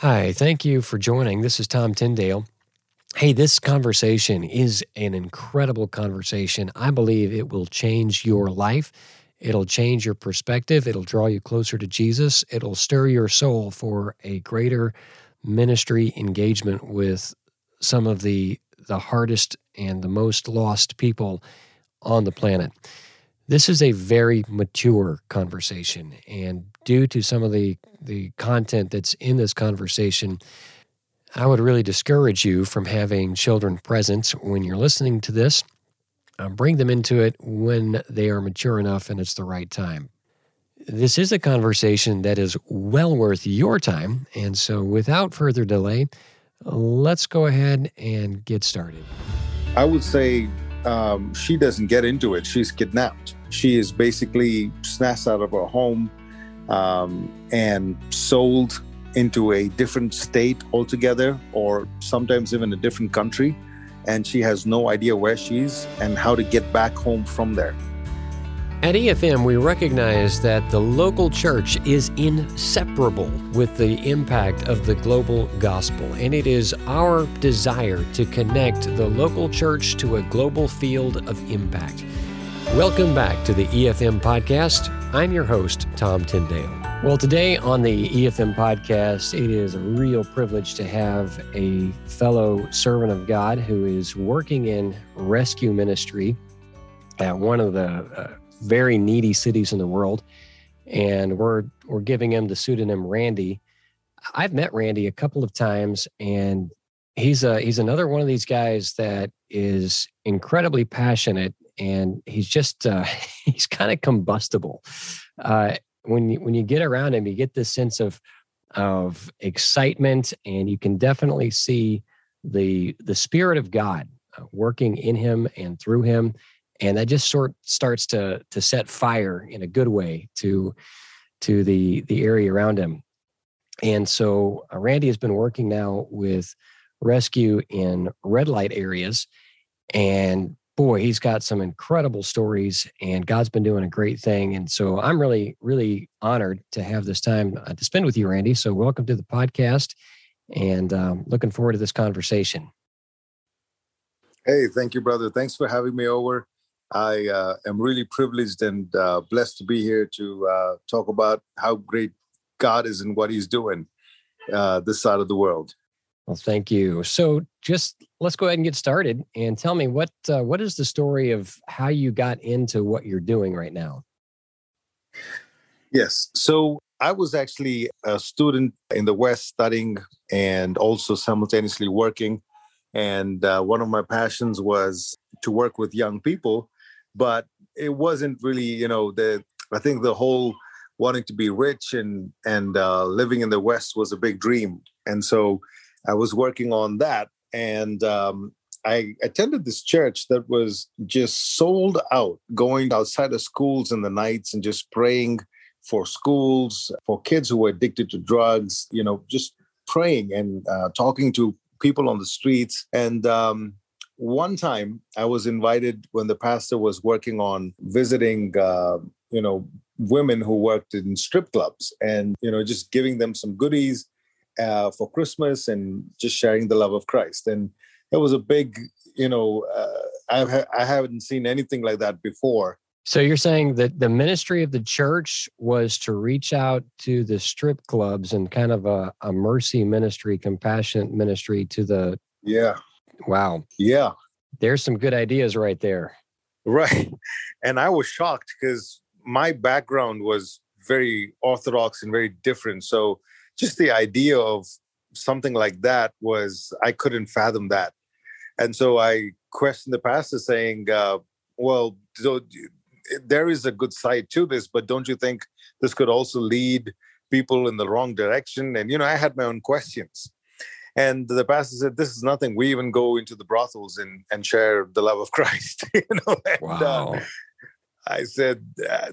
Hi, thank you for joining. This is Tom Tyndale. Hey, this conversation is an incredible conversation. I believe it will change your life. It'll change your perspective. It'll draw you closer to Jesus. It'll stir your soul for a greater ministry engagement with some of the the hardest and the most lost people on the planet. This is a very mature conversation, and due to some of the, the content that's in this conversation, I would really discourage you from having children present when you're listening to this. Uh, bring them into it when they are mature enough and it's the right time. This is a conversation that is well worth your time. And so, without further delay, let's go ahead and get started. I would say um, she doesn't get into it. She's kidnapped. She is basically snatched out of her home um, and sold into a different state altogether, or sometimes even a different country. And she has no idea where she's and how to get back home from there. At EFM, we recognize that the local church is inseparable with the impact of the global gospel, and it is our desire to connect the local church to a global field of impact. Welcome back to the EFM podcast. I'm your host, Tom Tyndale. Well, today on the EFM podcast, it is a real privilege to have a fellow servant of God who is working in rescue ministry at one of the uh, very needy cities in the world, and we're we're giving him the pseudonym Randy. I've met Randy a couple of times, and he's a he's another one of these guys that is incredibly passionate, and he's just uh, he's kind of combustible. Uh, when you when you get around him, you get this sense of of excitement, and you can definitely see the the spirit of God uh, working in him and through him and that just sort starts to to set fire in a good way to to the the area around him and so uh, randy has been working now with rescue in red light areas and boy he's got some incredible stories and god's been doing a great thing. And so i'm really really honored to have this time uh, to spend with you randy. So welcome to the podcast and um, looking forward to this conversation. Hey thank you brother. Thanks for having me over. I uh, am really privileged and uh, blessed to be here to uh, talk about how great God is and what He's doing uh, this side of the world. Well, thank you. So, just let's go ahead and get started. And tell me what uh, what is the story of how you got into what you're doing right now? Yes. So I was actually a student in the West studying and also simultaneously working. And uh, one of my passions was to work with young people but it wasn't really you know the i think the whole wanting to be rich and and uh, living in the west was a big dream and so i was working on that and um, i attended this church that was just sold out going outside of schools in the nights and just praying for schools for kids who were addicted to drugs you know just praying and uh, talking to people on the streets. And um, one time I was invited when the pastor was working on visiting, uh, you know, women who worked in strip clubs and, you know, just giving them some goodies uh, for Christmas and just sharing the love of Christ. And it was a big, you know, uh, I've ha- I haven't seen anything like that before. So you're saying that the ministry of the church was to reach out to the strip clubs and kind of a, a mercy ministry, compassionate ministry to the yeah Wow. Yeah. There's some good ideas right there. Right. And I was shocked because my background was very orthodox and very different. So just the idea of something like that was, I couldn't fathom that. And so I questioned the pastor saying, uh, well, so there is a good side to this, but don't you think this could also lead people in the wrong direction? And, you know, I had my own questions. And the pastor said, "This is nothing. We even go into the brothels and and share the love of Christ." you know. And, uh, wow. Uh, I said,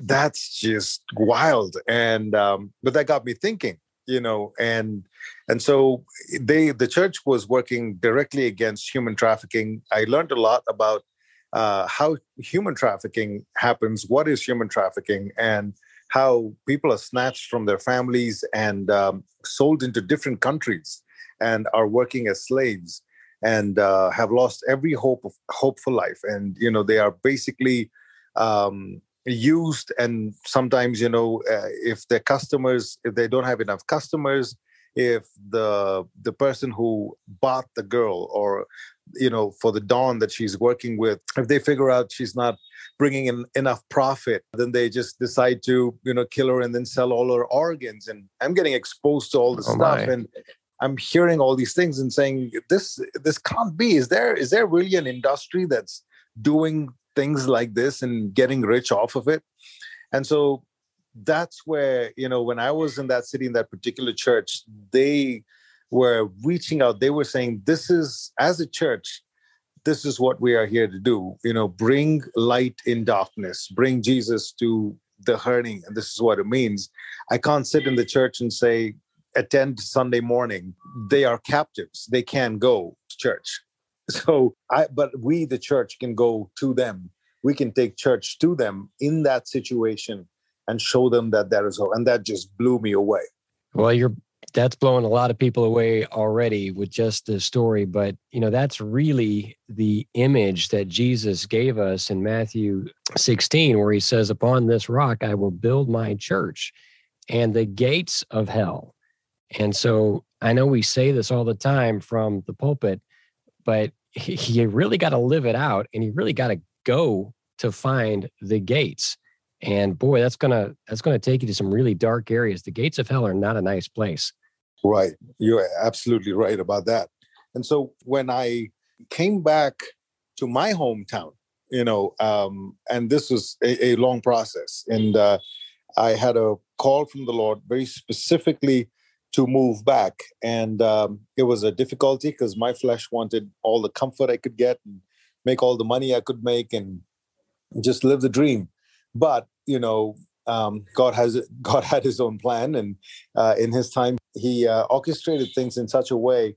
"That's just wild." And um, but that got me thinking. You know, and and so they the church was working directly against human trafficking. I learned a lot about uh, how human trafficking happens, what is human trafficking, and how people are snatched from their families and um, sold into different countries and are working as slaves and uh, have lost every hope of hope for life and you know they are basically um, used and sometimes you know uh, if their customers if they don't have enough customers if the the person who bought the girl or you know for the dawn that she's working with if they figure out she's not bringing in enough profit then they just decide to you know kill her and then sell all her organs and i'm getting exposed to all this oh stuff my. and i'm hearing all these things and saying this this can't be is there is there really an industry that's doing things like this and getting rich off of it. And so that's where you know when i was in that city in that particular church they were reaching out. They were saying this is as a church this is what we are here to do. You know bring light in darkness. Bring jesus to the hurting and this is what it means. I can't sit in the church and say attend sunday morning. They are captives. They can't go to church so i but we the church can go to them we can take church to them in that situation and show them that there is hope. And that just blew me away. Well, you're that's blowing a lot of people away already with just the story but you know that's really the image that jesus gave us in matthew 16 where he says upon this rock i will build my church and the gates of hell and so i know we say this all the time from the pulpit but you really got to live it out and you really got to go to find the gates. And boy that's gonna that's gonna take you to some really dark areas. The gates of hell are not a nice place. Right. You're absolutely right about that. And so when i came back to my hometown you know um, and this was a, a long process and uh, i had a call from the lord very specifically to move back and um, it was a difficulty because my flesh wanted all the comfort i could get and make all the money i could make and just live the dream but you know, um, God has God had His own plan, and uh, in His time, He uh, orchestrated things in such a way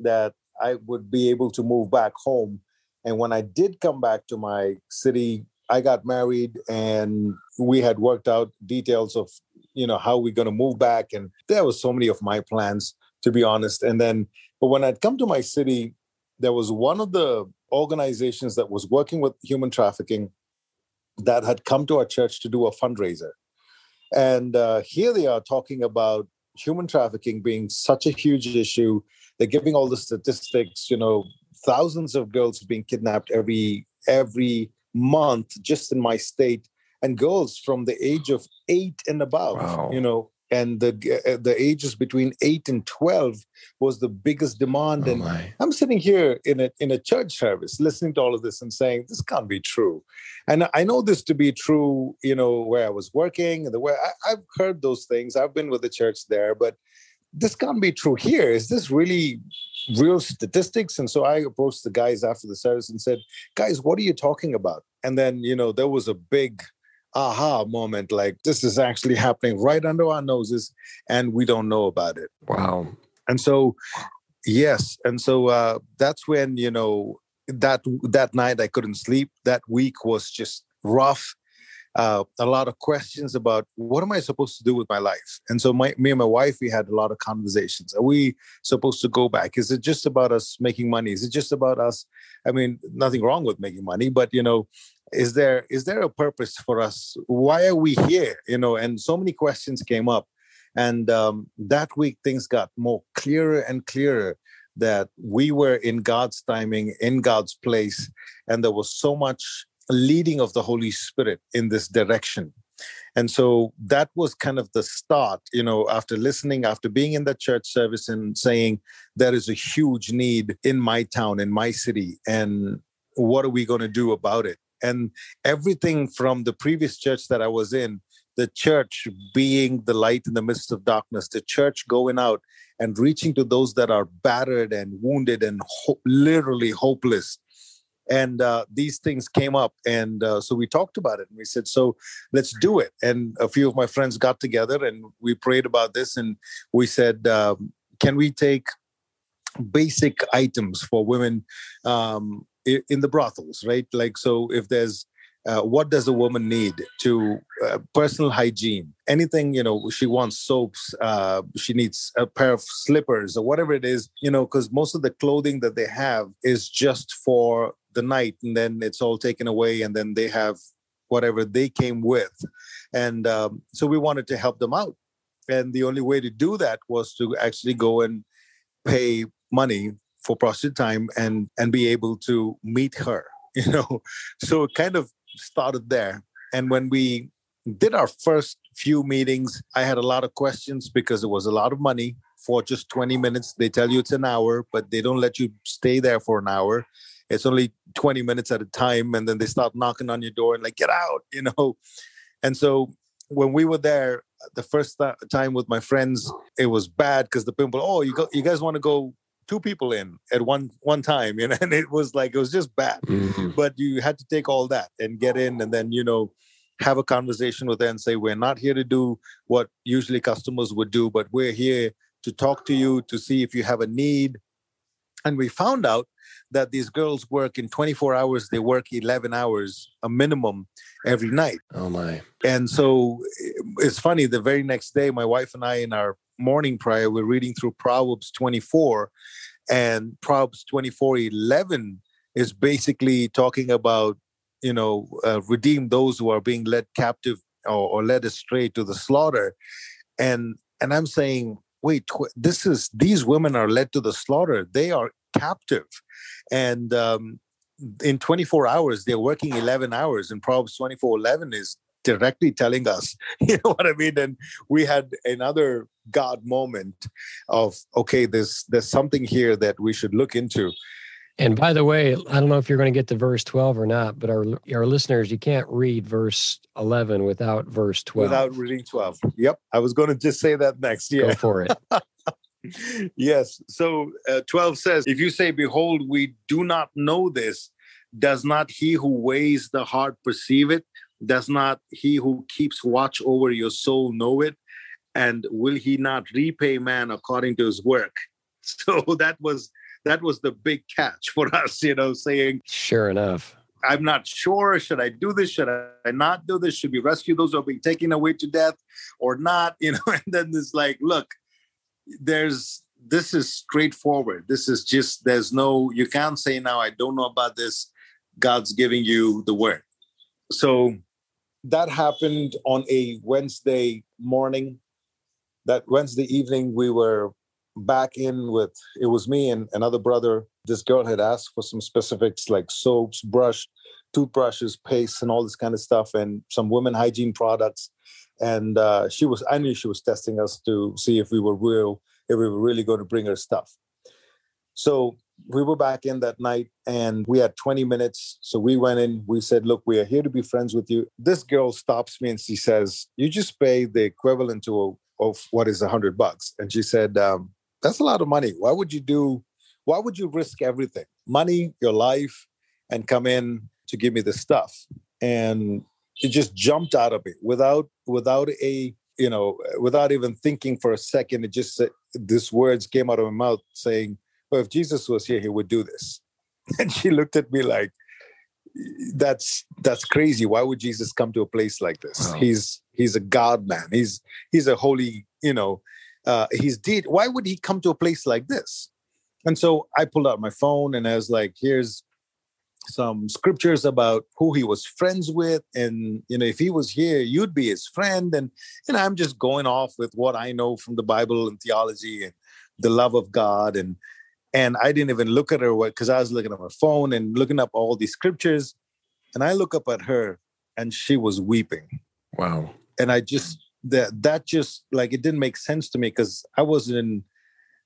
that I would be able to move back home. And when I did come back to my city, I got married, and we had worked out details of you know how we're going to move back, and there was so many of my plans, to be honest. And then, but when I'd come to my city, there was one of the organizations that was working with human trafficking that had come to our church to do a fundraiser. And uh, here they are talking about human trafficking being such a huge issue. They're giving all the statistics, you know, thousands of girls being kidnapped every every month just in my state and girls from the age of 8 and above, wow. you know, and the uh, the ages between 8 and 12 was the biggest demand. Oh and my. i'm sitting here in a in a church service listening to all of this and saying this can't be true. And i know this to be true you know where i was working and the way I, i've heard those things. I've been with the church there but this can't be true here. Is this really real statistics? And so i approached the guys after the service and said guys what are you talking about? And then you know there was a big aha moment like this is actually happening right under our noses and we don't know about it. Wow. And so yes and so uh that's when you know that that night i couldn't sleep. That week was just rough uh, a lot of questions about what am I supposed to do with my life? And so my, me and my wife, we had a lot of conversations. Are we supposed to go back? Is it just about us making money? Is it just about us? I mean, nothing wrong with making money, but you know, is there is there a purpose for us why are we here you know and so many questions came up and um, that week things got more clearer and clearer that we were in god's timing in god's place and there was so much leading of the holy spirit in this direction and so that was kind of the start you know after listening after being in the church service and saying there is a huge need in my town in my city and what are we going to do about it and everything from the previous church that I was in, the church being the light in the midst of darkness, the church going out and reaching to those that are battered and wounded and ho- literally hopeless. And uh, these things came up. And uh, so we talked about it and we said, so let's do it. And a few of my friends got together and we prayed about this and we said, um, can we take basic items for women um, in the brothels, right? Like, so if there's uh, what does a woman need to uh, personal hygiene? Anything you know she wants soaps uh, she needs a pair of slippers or whatever it is you know because most of the clothing that they have is just for the night and then it's all taken away and then they have whatever they came with. And um, so we wanted to help them out. And the only way to do that was to actually go and pay money for prostitute time and and be able to meet her you know? So kind of started there. And when we did our first few meetings, I had a lot of questions because it was a lot of money for just 20 minutes. They tell you it's an hour, but they don't let you stay there for an hour. It's only 20 minutes at a time. And then they start knocking on your door and like, get out, you know? And so when we were there the first time with my friends, it was bad because the people, oh, you go, you guys want to go two people in at one one time you know and it was like it was just bad. Mm-hmm. but you had to take all that and get in and then you know have a conversation with them and say we're not here to do what usually customers would do but we're here to talk to you to see if you have a need. And we found out that these girls work in 24 hours they work 11 hours a minimum every night. Oh my. And so it's funny the very next day my wife and i in our morning prayer, we're reading through Proverbs 24, and Proverbs 24 11 is basically talking about, you know, uh, redeem those who are being led captive or, or, led astray to the slaughter. And and I'm saying, wait, tw- this is these women are led to the slaughter. They are captive, and um, in 24 hours they're working 11 hours. And Proverbs 24 11 is directly telling us, you know what I mean? And we had another God moment of, okay, there's there's something here that we should look into. And by the way, I don't know if you're going to get to verse 12 or not, but our our listeners, you can't read verse 11 without verse 12. Without reading 12. Yep. I was going to just say that next. Yeah. Go for it. yes. So uh, 12 says, If you say, Behold, we do not know this, does not he who weighs the heart perceive it? Does not he who keeps watch over your soul know it? And will he not repay man according to his work? So that was that was the big catch for us, you know, saying Sure enough. I'm not sure. Should I do this? Should I not do this? Should we rescue those who are being taken away to death or not? You know, and then it's like, look, there's this is straightforward. This is just there's no you can't say now I don't know about this. God's giving you the word. So that happened on a Wednesday morning. That Wednesday evening, we were back in with it was me and another brother. This girl had asked for some specifics like soaps, brush, toothbrushes, paste, and all this kind of stuff, and some women hygiene products. And uh, she was, I knew she was testing us to see if we were real, if we were really going to bring her stuff. So we were back in that night and we had 20 minutes. So we went in, we said, Look, we are here to be friends with you. This girl stops me and she says, You just pay the equivalent to a, of what is hundred bucks. And she said, um, That's a lot of money. Why would you do, why would you risk everything? Money, your life, and come in to give me the stuff. And it just jumped out of me without without a you know without even thinking for a second it just this words came out of my mouth saying well, if Jesus was here, he would do this. And she looked at me like, that's that's crazy. Why would Jesus come to a place like this? Wow. He's he's a God man. He's he's a holy, you know, uh, he's deed. Why would he come to a place like this? And so I pulled out my phone and I was like, here's some scriptures about who he was friends with and you know if he was here you'd be his friend and and i'm just going off with what i know from the bible and theology and the love of god and and I didn't even look at her because I was looking at my phone and looking up all these scriptures. And I look up at her and she was weeping. Wow. And I just, that, that just like, it didn't make sense to me because I wasn't in,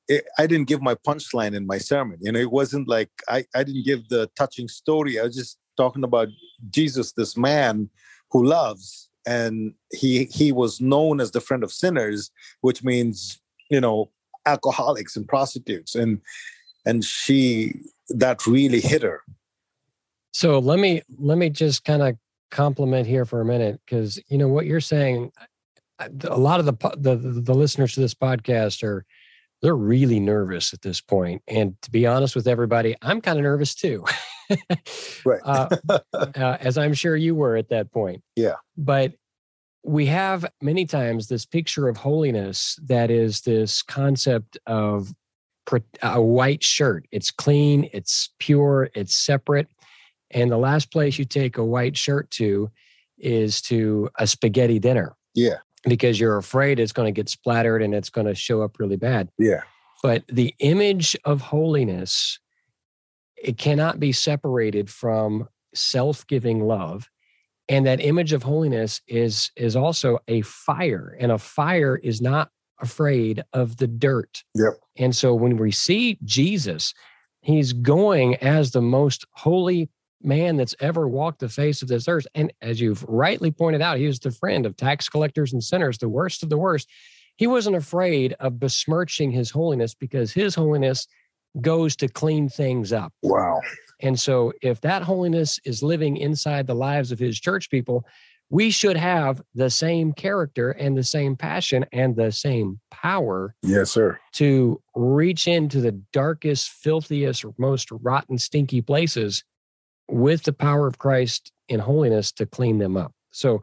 it, I didn't give my punchline in my sermon. You know, it wasn't like I, I didn't give the touching story. I was just talking about Jesus, this man who loves, and he he was known as the friend of sinners, which means you know alcoholics and prostitutes. And and she that really hit her so let me let me just kind of compliment here for a minute because you know what you're saying a lot of the, the the listeners to this podcast are they're really nervous at this point. And to be honest with everybody, I'm kind of nervous too. right. uh, uh, as I'm sure you were at that point. Yeah. But we have many times this picture of holiness that is this concept of a white shirt. It's clean, it's pure, it's separate. And the last place you take a white shirt to is to a spaghetti dinner. Yeah. Because you're afraid it's going to get splattered and it's going to show up really bad. Yeah. But the image of holiness, it cannot be separated from self-giving love. And that image of holiness is is also a fire. And a fire is not afraid of the dirt. Yep. And so when we see Jesus, he's going as the most holy man that's ever walked the face of this earth. And as you've rightly pointed out, he was the friend of tax collectors and sinners, the worst of the worst. He wasn't afraid of besmirching his holiness because his holiness goes to clean things up. Wow. And so if that holiness is living inside the lives of his church people, we should have the same character and the same passion and the same power. Yes, sir. To reach into the darkest, filthiest, most rotten, stinky places with the power of Christ in holiness to clean them up. So,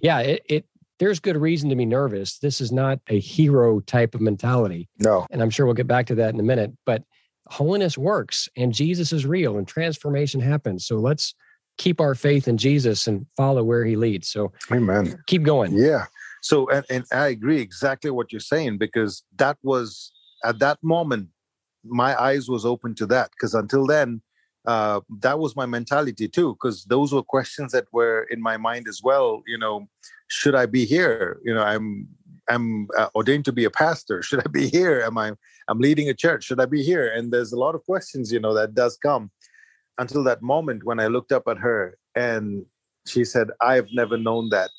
yeah, it, it there's good reason to be nervous. This is not a hero type of mentality. No. And I'm sure we'll get back to that in a minute, but holiness works and Jesus is real and transformation happens. So let's keep our faith in Jesus and follow where he leads. So Amen. Keep going. Yeah. So and, and I agree exactly what you're saying because that was at that moment my eyes was open to that because until then uh, that was my mentality too because those were questions that were in my mind as well you know should i be here you know i'm i'm uh, ordained to be a pastor should i be here am i i'm leading a church should i be here and there's a lot of questions you know that does come until that moment when I looked up at her and she said, I've never known that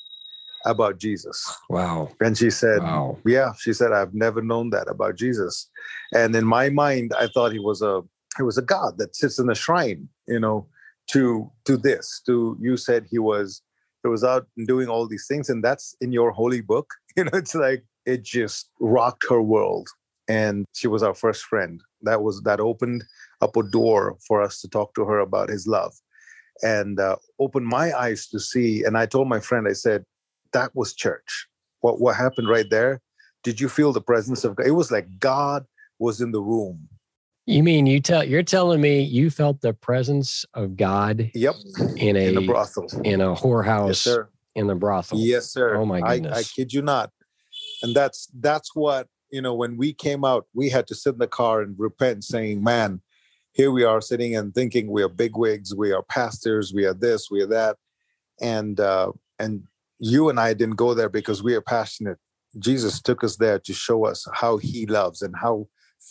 about Jesus. Wow. And she said, wow. Yeah, she said, I've never known that about Jesus. And in my mind, I thought he was a he was a God that sits in a shrine, you know, to to this. To you said he was he was out doing all these things, and that's in your holy book. You know, it's like it just rocked her world. And she was our first friend. That was that opened up a door for us to talk to her about his love and uh, opened my eyes to see. And I told my friend, I said, that was church. What, what happened right there? Did you feel the presence of God? It was like God was in the room. You mean you tell you're telling me you felt the presence of God? Yep. In a, in a brothel. In a whorehouse. Yes, sir. In the brothel. Yes, sir. Oh my goodness. I, I kid you not. And that's that's what you know. When we came out, we had to sit in the car and repent, saying, "Man, here we are sitting and thinking we are bigwigs, we are pastors, we are this, we are that, and uh, and you and I didn't go there because we are passionate. Jesus took us there to show us how He loves and how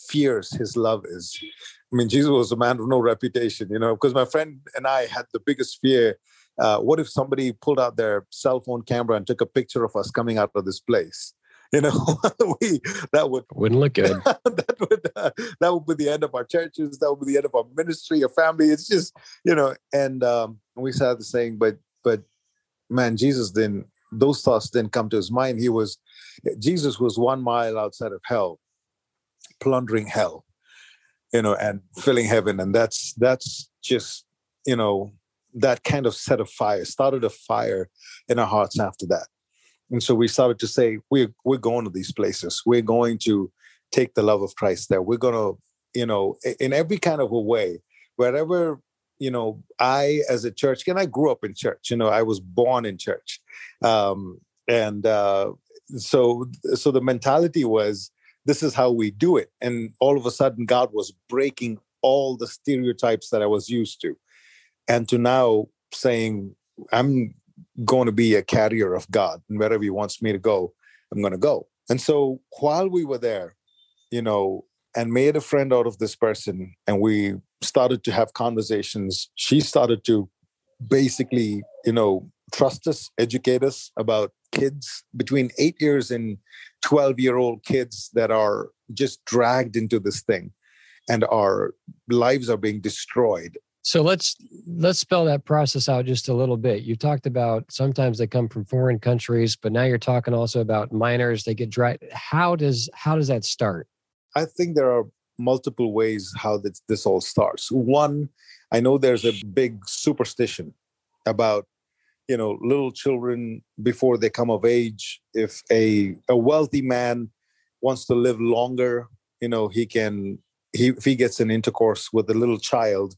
fierce His love is. I mean, Jesus was a man of no reputation, you know, because my friend and I had the biggest fear. Uh, what if somebody pulled out their cell phone camera and took a picture of us coming out of this place? You know we that would wouldn't look good. that would uh, that would be the end of our churches that would be the end of our ministry our family. It's just you know and um we started saying but but man jesus didn't those thoughts didn't come to his mind. He was jesus was one mile outside of hell plundering hell you know and filling heaven. And that's that's just you know that kind of set a fire started a fire in our hearts after that and so we started to say, we're, we're going to these places. We're going to take the love of Christ there. We're going to, you know, in every kind of a way, wherever, you know, I as a church, and I grew up in church, you know, I was born in church. Um, and uh, so, so the mentality was, this is how we do it. And all of a sudden, God was breaking all the stereotypes that I was used to. And to now saying, I'm going to be a carrier of God, and wherever He wants me to go, I'm going to go. And so while we were there, you know, and made a friend out of this person, and we started to have conversations, she started to basically, you know, trust us, educate us about kids. Between eight years and 12 year old kids that are just dragged into this thing and our lives are being destroyed so let's let's spell that process out just a little bit. You talked about sometimes they come from foreign countries, but now you're talking also about minors. They get dry. How does how does that start? I think there are multiple ways how this, this all starts. One, I know there's a big superstition about you know little children before they come of age if a a wealthy man wants to live longer you know he can he if he gets an intercourse with a little child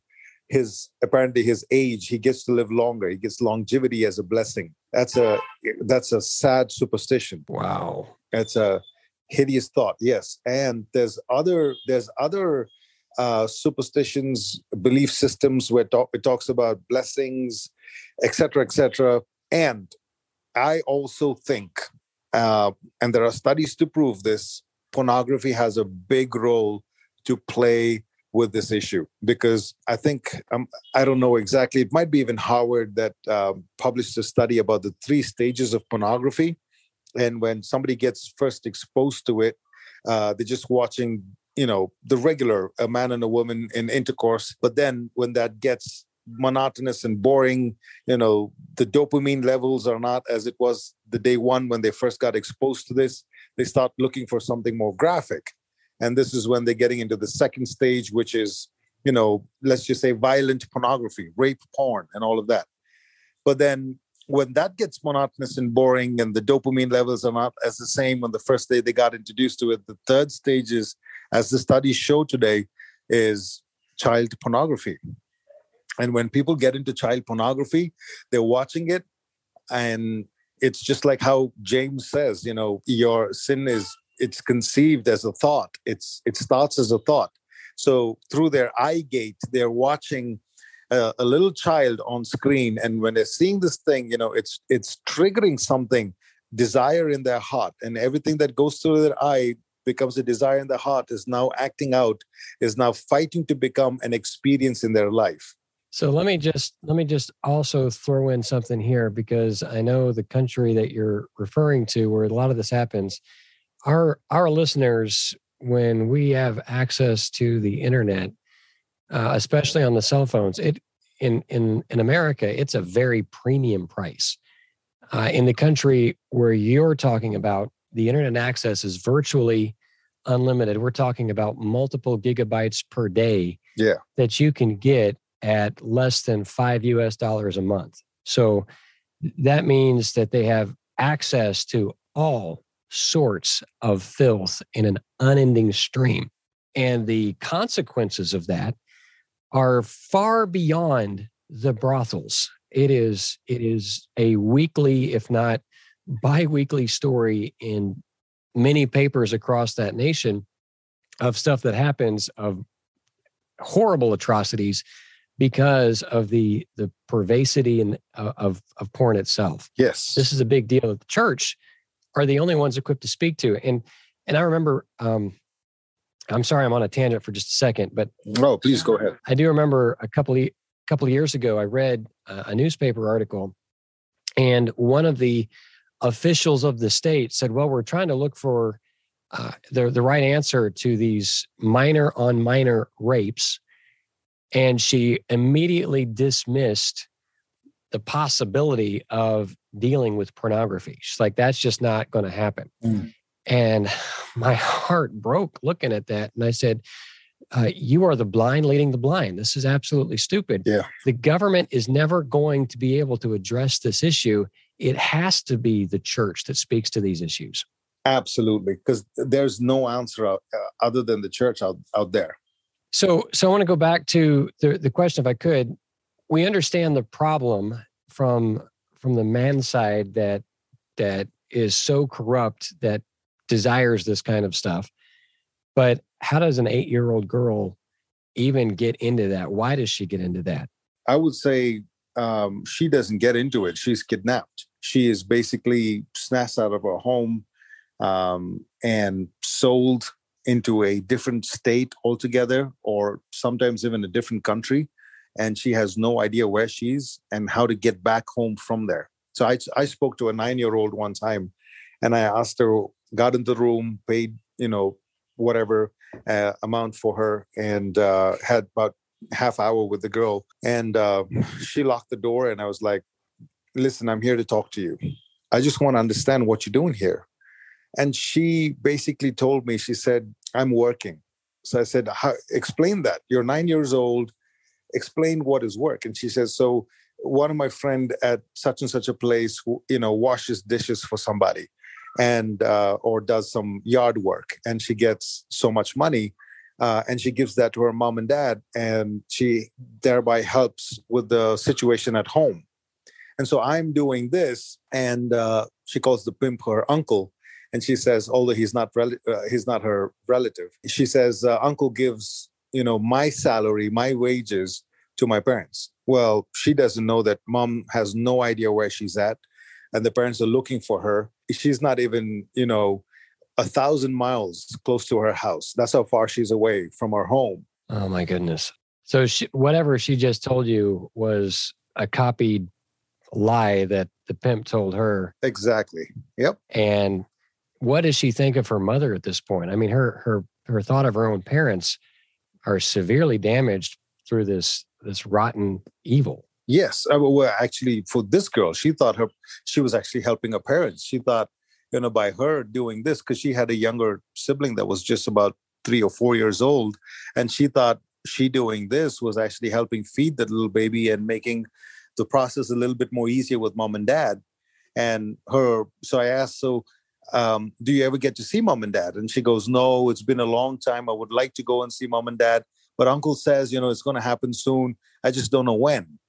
his apparently his age he gets to live longer. He gets longevity as a blessing. That's a that's a sad superstition. Wow. That's a hideous thought yes. And there's other there's other uh, superstitions belief systems where talk, it talks about blessings etc etc and i also think uh, and there are studies to prove this pornography has a big role to play with this issue because I think um, I don't know exactly. It might be even Howard that um, published a study about the three stages of pornography, and when somebody gets first exposed to it, uh, they're just watching, you know, the regular a man and a woman in intercourse. But then when that gets monotonous and boring, you know, the dopamine levels are not as it was the day one when they first got exposed to this. They start looking for something more graphic and this is when they're getting into the second stage which is you know let's just say violent pornography rape porn and all of that. But then when that gets monotonous and boring and the dopamine levels are not as the same on the first day they got introduced to it the third stage is as the studies show today is child pornography. And when people get into child pornography they're watching it and it's just like how james says you know your sin is it's conceived as a thought. It's it starts as a thought. So through their eye gate they're watching a, a little child on screen and when they're seeing this thing you know it's it's triggering something desire in their heart and everything that goes through their eye becomes a desire in the heart is now acting out is now fighting to become an experience in their life. So let me just let me just also throw in something here because i know the country that you're referring to where a lot of this happens our our listeners when we have access to the internet uh, especially on the cell phones it in in in america it's a very premium price. Uh, in the country where you're talking about the internet access is virtually unlimited. We're talking about multiple gigabytes per day yeah. that you can get at less than 5 US dollars a month. So that means that they have access to all sorts of filth in an unending stream. And the consequences of that are far beyond the brothels. It is it is a weekly, if not bi-weekly story in many papers across that nation of stuff that happens of horrible atrocities because of the the pervasivity and uh, of of porn itself. Yes, this is a big deal at the church are the only ones equipped to speak to. And and I remember, um, I'm sorry, I'm on a tangent for just a second, but no, please go ahead. I do remember a couple of couple of years ago, I read a newspaper article, and one of the officials of the state said, "Well, we're trying to look for uh, the the right answer to these minor on minor rapes," and she immediately dismissed the possibility of dealing with pornography. She's like, that's just not going to happen. Mm. And my heart broke looking at that. And I said, uh, you are the blind leading the blind. This is absolutely stupid. Yeah. The government is never going to be able to address this issue. It has to be the church that speaks to these issues. Absolutely, because there's no answer out, uh, other than the church out, out there. So, so I want to go back to the, the question, if I could. We understand the problem from from the man side that that is so corrupt that desires this kind of stuff. But how does an eight year old girl even get into that? Why does she get into that? I would say um, she doesn't get into it. She's kidnapped. She is basically snatched out of her home um, and sold into a different state altogether or sometimes even a different country and she has no idea where she's and how to get back home from there. So I, I spoke to a nine year old one time and I asked her, got in the room, paid, you know, whatever uh, amount for her, and uh, had about half hour with the girl. And uh, she locked the door and I was like, listen, I'm here to talk to you. I just want to understand what you're doing here. And she basically told me, she said, I'm working. So I said, explain that. You're nine years old. Explain what is work. And she says, so one of my friend at such and such a place, you know, washes dishes for somebody and uh, or does some yard work and she gets so much money uh, and she gives that to her mom and dad and she thereby helps with the situation at home and so i'm doing this and uh, she calls the pimp her uncle and she says although he's not rel- uh, he's not her relative she says uh, uncle gives you know my salary my wages to my parents. Well she doesn't know that mom has no idea where she's at and the parents are looking for her. She's not even you know a thousand miles close to her house. That's how far she's away from her home. Oh my goodness. So she, whatever she just told you was a copied lie that the pimp told her. Exactly. Yep. And what does she think of her mother at this point? I mean her her her thought of her own parents are severely damaged through this this rotten evil Yes, uh, well, actually, for this girl, she thought her she was actually helping her parents. She thought, you know, by her doing this, because she had a younger sibling that was just about three or four years old, and she thought she doing this was actually helping feed that little baby and making the process a little bit more easier with mom and dad. And her, so I asked, so um, do you ever get to see mom and dad? And she goes, no, it's been a long time. I would like to go and see mom and dad, but uncle says, you know, it's going to happen soon. I just don't know when.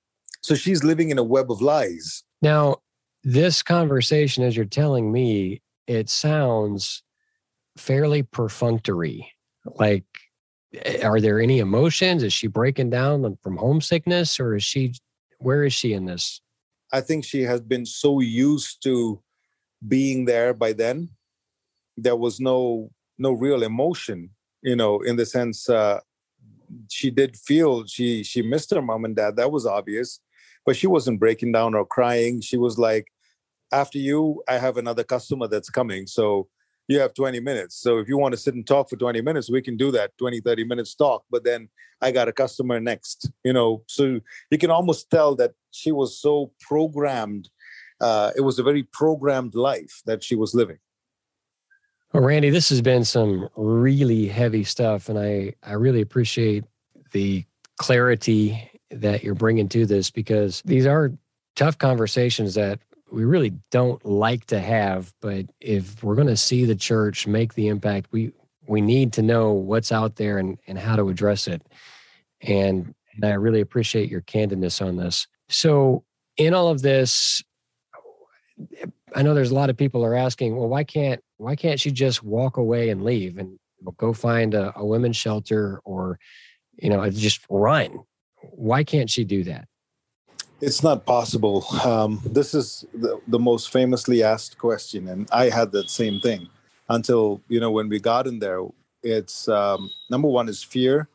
So she's living in a web of lies. Now, this conversation, as you're telling me, it sounds fairly perfunctory. Like, eh, are there any emotions? Is she breaking down from homesickness or is she, where is she in this? I think she has been so used to being there by then. There was no no real emotion, you know, in the sense uh, she did feel she she missed her mom and dad. That was obvious but she wasn't breaking down or crying. She was like, after you, I have another customer that's coming. So you have 20 minutes. So if you want to sit and talk for 20 minutes, we can do that 20, 30 minutes talk. But then I got a customer next, you know. So you can almost tell that she was so programmed. Uh, it was a very programmed life that she was living. Well, Randy, this has been some really heavy stuff, and I I really appreciate the clarity that you're bringing to this because these are tough conversations that we really don't like to have but if we're going to see the church make the impact we we need to know what's out there and and how to address it. And and I really appreciate your candidness on this. So in all of this I know there's a lot of people are asking well why can't why can't she just walk away and leave and go find a, a women's shelter or you know just run why can't she do that? It's not possible. Um, this is the, the most famously asked question, and I had that same thing until you know when we got in there. It's um, number one is fear.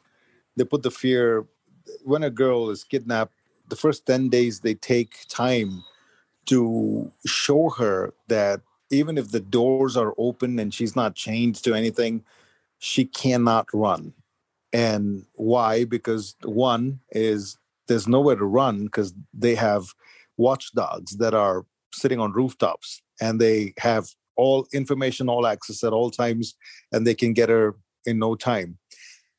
They put the fear when a girl is kidnapped. The first ten days they take time to show her that even if the doors are open and she's not chained to anything, she cannot run. And why? Because one is there's nowhere to run because they have watchdogs that are sitting on rooftops and they have all information all access at all times and they can get her in no time.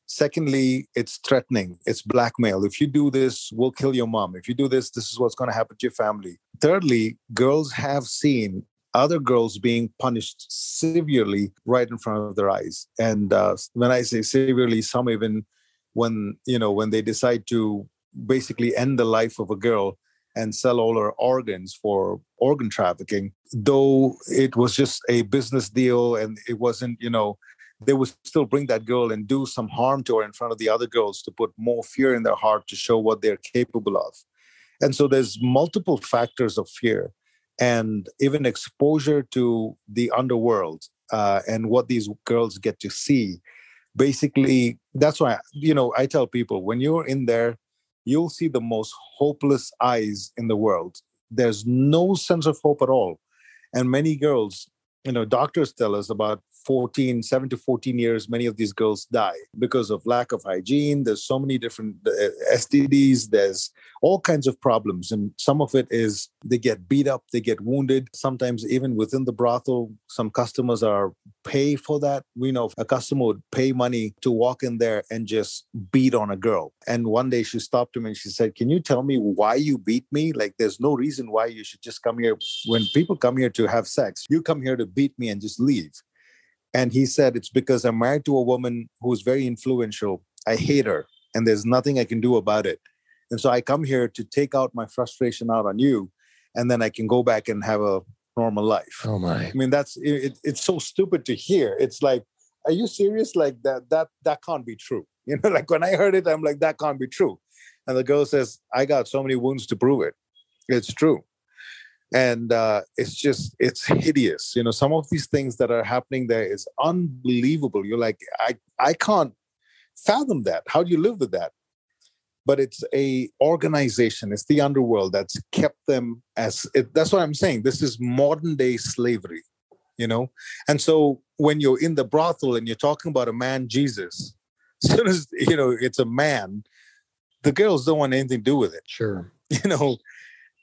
Secondly it's threatening. It's blackmail. If you do this we'll kill your mom. If you do this this is what's going to happen to your family thirdly girls have seen other girls being punished severely right in front of their eyes. And uh, when I say severely, some even when you know when they decide to basically end the life of a girl and sell all her organs for organ trafficking, though it was just a business deal and it wasn't, you know, they would still bring that girl and do some harm to her in front of the other girls to put more fear in their heart to show what they're capable of. And so there's multiple factors of fear and even exposure to the underworld uh, and what these girls get to see. Basically that's why you know i tell people when you're in there you'll see the most hopeless eyes in the world. There's no sense of hope at all. And many girls you know doctors tell us about 14 7 to 14 years many of these girls die because of lack of hygiene. There's so many different uh, stds there's all kinds of problems and some of it is they get beat up they get wounded. Sometimes even within the brothel some customers are pay for that. We know a customer would pay money to walk in there and just beat on a girl. And one day she stopped him and she said can you tell me why you beat me? Like there's no reason why you should just come here. When people come here to have sex you come here to beat me and just leave and he said, It's because I'm married to a woman who's very influential. I hate her, and there's nothing I can do about it. And so I come here to take out my frustration out on you, and then I can go back and have a normal life. Oh my! I mean, that's it, it's so stupid to hear. It's like, are you serious? Like that that that can't be true. You know, like when I heard it, I'm like, that can't be true. And the girl says, I got so many wounds to prove it. It's true and uh, it's just it's hideous you know some of these things that are happening there is unbelievable. You're like i i can't fathom that. How do you live with that? But it's a organization it's the underworld that's kept them as it, that's what i'm saying. This is modern day slavery you know? And so when you're in the brothel and you're talking about a man jesus as soon as you know it's a man the girls don't want anything to do with it. Sure. You know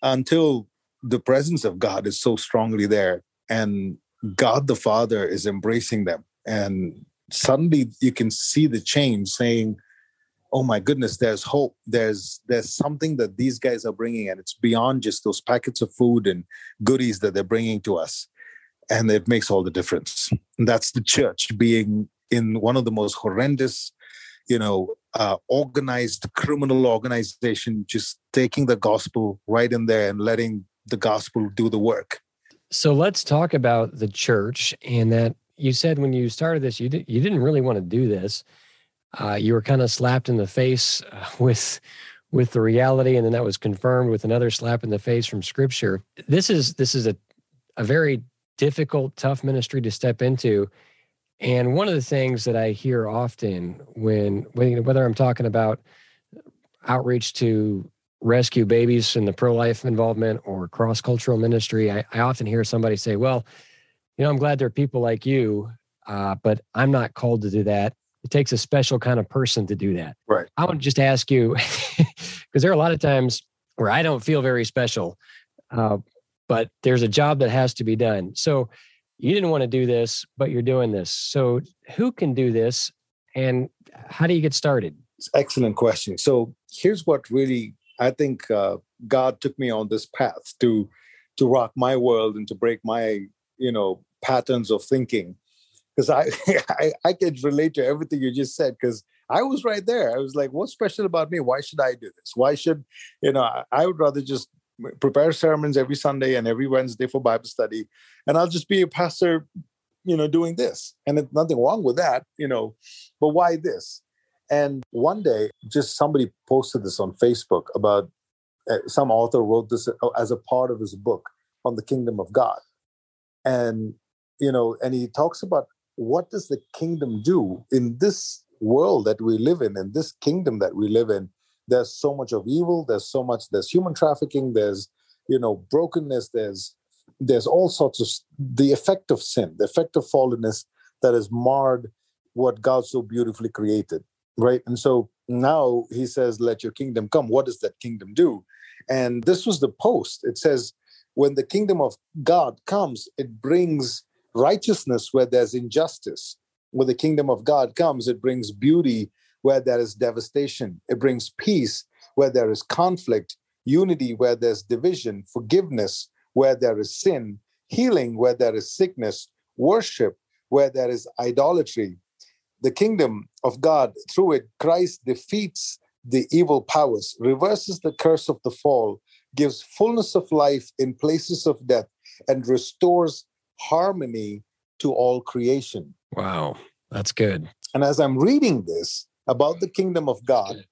until the presence of God is so strongly there, and God the Father is embracing them. And suddenly you can see the change saying, oh my goodness there's hope. There's there's something that these guys are bringing and it's beyond just those packets of food and goodies that they're bringing to us. And it makes all the difference. And that's the church being in one of the most horrendous you know uh, organized criminal organization just taking the gospel right in there and letting the gospel do the work. So let's talk about the church and that you said when you started this, you, did, you didn't really want to do this. Uh, you were kind of slapped in the face uh, with with the reality, and then that was confirmed with another slap in the face from Scripture. This is this is a a very difficult, tough ministry to step into. And one of the things that I hear often when, when whether I'm talking about outreach to rescue babies in the pro life involvement or cross cultural ministry, I, I, often hear somebody say, Well, you know, I'm glad there are people like you, uh, but I'm not called to do that. It takes a special kind of person to do that. Right. I want to just ask you, because there are a lot of times where I don't feel very special, uh, but there's a job that has to be done. So you didn't want to do this, but you're doing this. So who can do this and how do you get started? Excellent question. So here's what really I think uh, God took me on this path to to rock my world and to break my you know patterns of thinking because I, I I could relate to everything you just said because I was right there. I was like, what's special about me? Why should I do this? Why should you know? I, I would rather just prepare sermons every Sunday and every Wednesday for Bible study, and I'll just be a pastor, you know, doing this. And there's nothing wrong with that, you know. But why this? And one day, just somebody posted this on Facebook about uh, some author wrote this uh, as a part of his book on the kingdom of God. And, you know, and he talks about what does the kingdom do in this world that we live in, in this kingdom that we live in. There's so much of evil. There's so much. There's human trafficking. There's, you know, brokenness. There's, there's all sorts of the effect of sin, the effect of fallenness that has marred what God so beautifully created right? And so now he says let your kingdom come. What does that kingdom do? And this was the post. It says when the kingdom of god comes it brings righteousness where there's injustice. When the kingdom of god comes it brings beauty where there is devastation. It brings peace where there is conflict unity where there's division forgiveness where there is sin healing where there is sickness worship where there is idolatry the kingdom of God, through it, Christ defeats the evil powers, reverses the curse of the fall, gives fullness of life in places of death, and restores harmony to all creation. Wow, that's good. And as I'm reading this about the kingdom of God,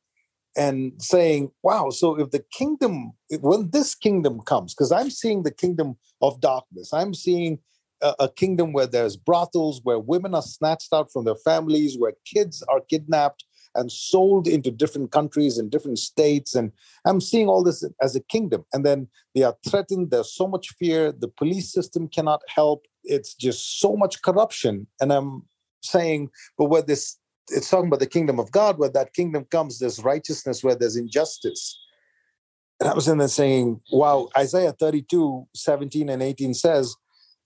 and saying, wow, so if the kingdom, when this kingdom comes, because I'm seeing the kingdom of darkness, I'm seeing a, kingdom where there's brothels, where women are snatched out from their families, where kids are kidnapped and sold into different countries and different states. And I'm seeing all this as a kingdom. And then they are threatened. There's so much fear. The police system cannot help. it's just so much corruption and i'm saying but where this it's talking about the kingdom of god where that kingdom comes there's righteousness where there's injustice and i was in there saying wow isaiah 32 17 and 18 says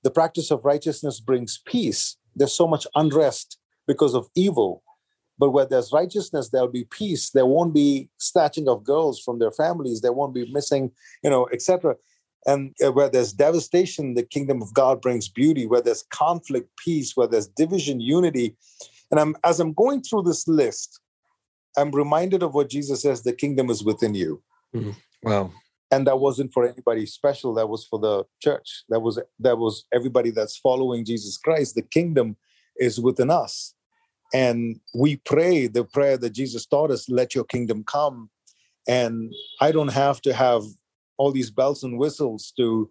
the practice of righteousness brings peace there's so much unrest because of evil but where there's righteousness there'll be peace there won't be snatching of girls from their families there won't be missing you know etc and uh, where there's devastation, the kingdom of God brings beauty. Where there's conflict, peace. Where there's division, unity. And I'm, as I'm going through this list, I'm reminded of what Jesus says the kingdom is within you. Mm-hmm. Wow. And that wasn't for anybody special. That was for the church. That was that was everybody that's following Jesus Christ. The kingdom is within us. And we pray the prayer that Jesus taught us, let your kingdom come. And I don't have to have all these bells and whistles to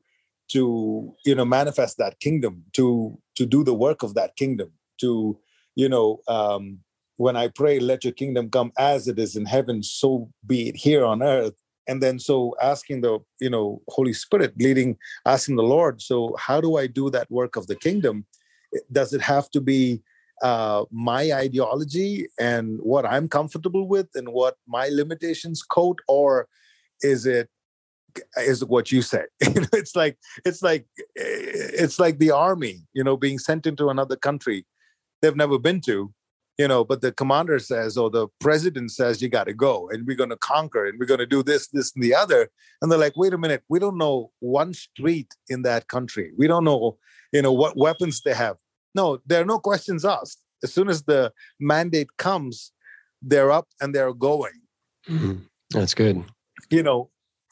to you know manifest that kingdom to to do the work of that kingdom to you know um when i pray let your kingdom come as it is in heaven so be it here on earth and then so asking the you know holy spirit leading asking the lord so how do i do that work of the kingdom? Does it have to be uh, my ideology and what i'm comfortable with and what my limitations quote or is it is what you say it's like it's like it's like the army you know being sent into another country they've never been to you know but the commander says or the president says you got to go and we're going to conquer and we're going to do this this and the other. And they're like wait a minute we don't know one street in that country. We don't know you know what weapons they have. No there are no questions asked. As soon as the mandate comes they're up and they're going. Mm-hmm. that's good. You know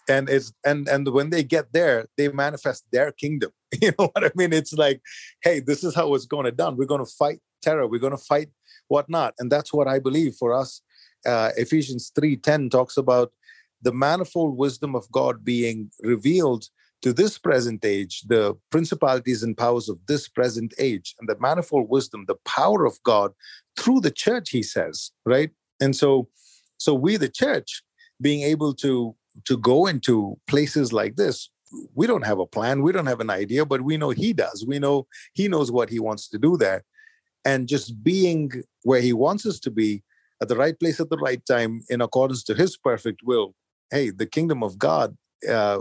and it's and and when they get there they manifest their kingdom. You know what i mean? It's like hey this is how it's going to done. We're going to fight terror. We're going to fight whatnot. And that's what i believe for us. Uh, ephesians 3.10 talks about the manifold wisdom of god being revealed to this present age the principalities and powers of this present age and the manifold wisdom the power of god through the church he says right? And so so we the church being able to to go into places like this we don't have a plan we don't have an idea but we know he does. We know he knows what he wants to do there and just being where he wants us to be at the right place at the right time in accordance to his perfect will. Hey the kingdom of god uh,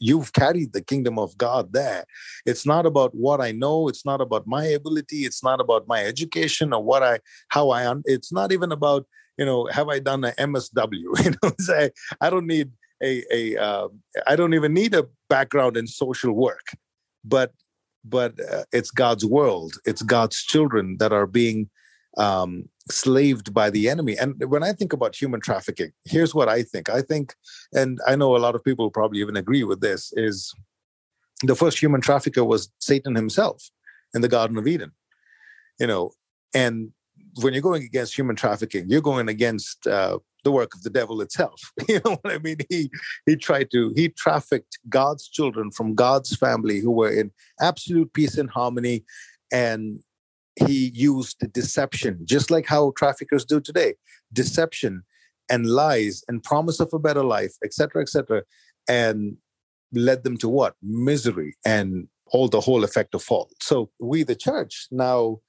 you've carried the kingdom of god there. It's not about what i know. It's not about my ability. It's not about my education or what i how i it's not even about you know, have I done an MSW? You know, say I don't need a a uh, I don't even need a background in social work, but but uh, it's God's world, it's God's children that are being um, slaved by the enemy. And when I think about human trafficking, here's what I think. I think, and I know a lot of people probably even agree with this, is the first human trafficker was Satan himself in the Garden of Eden. You know, and when you're going against human trafficking, you're going against uh, the work of the devil itself. You know what I mean? He he tried to he trafficked God's children from God's family who were in absolute peace and harmony, and he used deception, just like how traffickers do today, deception and lies and promise of a better life, etc., etc., and led them to what misery and all the whole effect of fall. So we, the church, now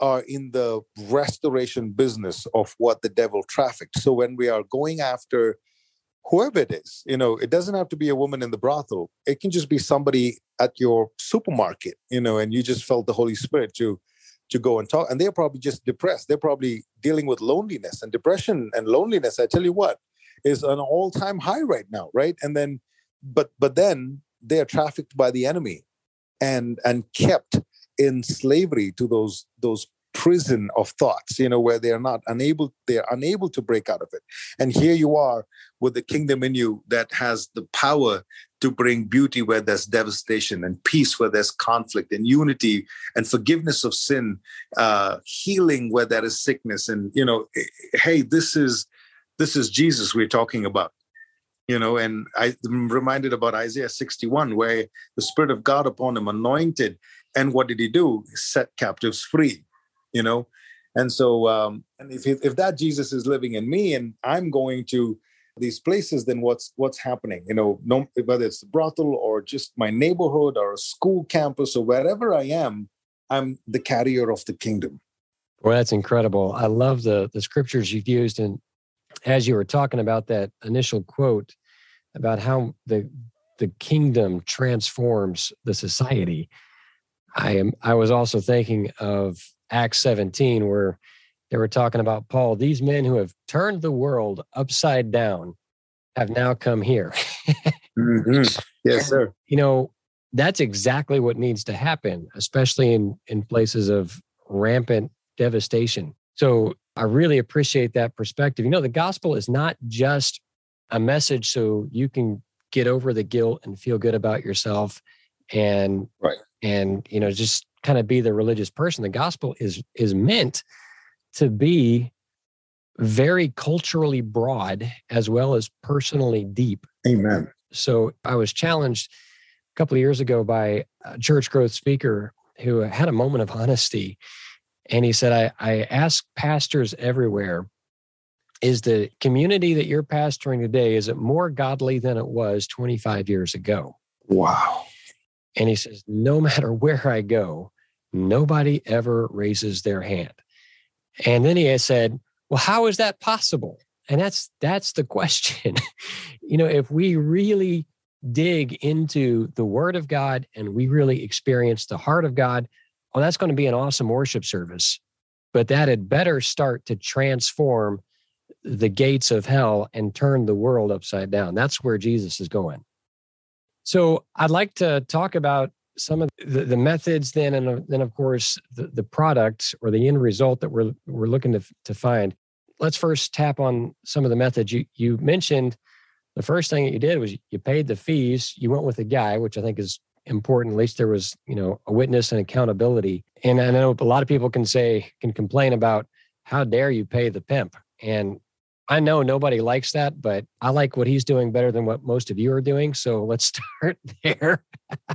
are in the restoration business of what the devil trafficked. So when we are going after whoever it is, you know, it doesn't have to be a woman in the brothel. It can just be somebody at your supermarket, you know, and you just felt the Holy Spirit to to go and talk. And they're probably just depressed. They're probably dealing with loneliness and depression and loneliness. I tell you what, is an all-time high right now, right? And then but but then they are trafficked by the enemy and and kept in slavery to those those prison of thoughts you know where they're not unable they're unable to break out of it. And here you are with the kingdom in you that has the power to bring beauty where there's devastation and peace where there's conflict and unity and forgiveness of sin uh, healing where there is sickness and you know eh, hey this is this is jesus we're talking about you know and i'm reminded about isaiah 61 where the spirit of god upon him anointed and what did he do set captives free you know and so um and if if that jesus is living in me and i'm going to these places, then what's what's happening? You know, no, whether it's the brothel or just my neighborhood or a school campus or wherever I am, I'm the carrier of the kingdom. Well, that's incredible. I love the the scriptures you've used, and as you were talking about that initial quote about how the the kingdom transforms the society. I am I was also thinking of Acts 17 where they were talking about Paul, these men who have turned the world upside down have now come here. mm-hmm. Yes, sir. You know, that's exactly what needs to happen, especially in in places of rampant devastation. So I really appreciate that perspective. You know, the gospel is not just a message so you can get over the guilt and feel good about yourself and right and you know just kind of be the religious person the gospel is is meant to be very culturally broad as well as personally deep. Amen. So i was challenged a couple of years ago by a church growth speaker who had a moment of honesty and he said i i ask pastors everywhere is the community that you're pastoring today is it more godly than it was 25 years ago? Wow and he says no matter where i go nobody ever raises their hand and then he said well how is that possible and that's that's the question you know if we really dig into the word of god and we really experience the heart of god well that's going to be an awesome worship service but that had better start to transform the gates of hell and turn the world upside down. That's where Jesus is going. So I'd like to talk about some of the, the methods then, and then of course the, the product or the end result that we're we're looking to to find. Let's first tap on some of the methods you you mentioned. The first thing that you did was you paid the fees. You went with a guy, which I think is important. At least there was you know a witness and accountability. And I know a lot of people can say can complain about how dare you pay the pimp and I know nobody likes that, but I like what he's doing better than what most of you are doing. So let's start there.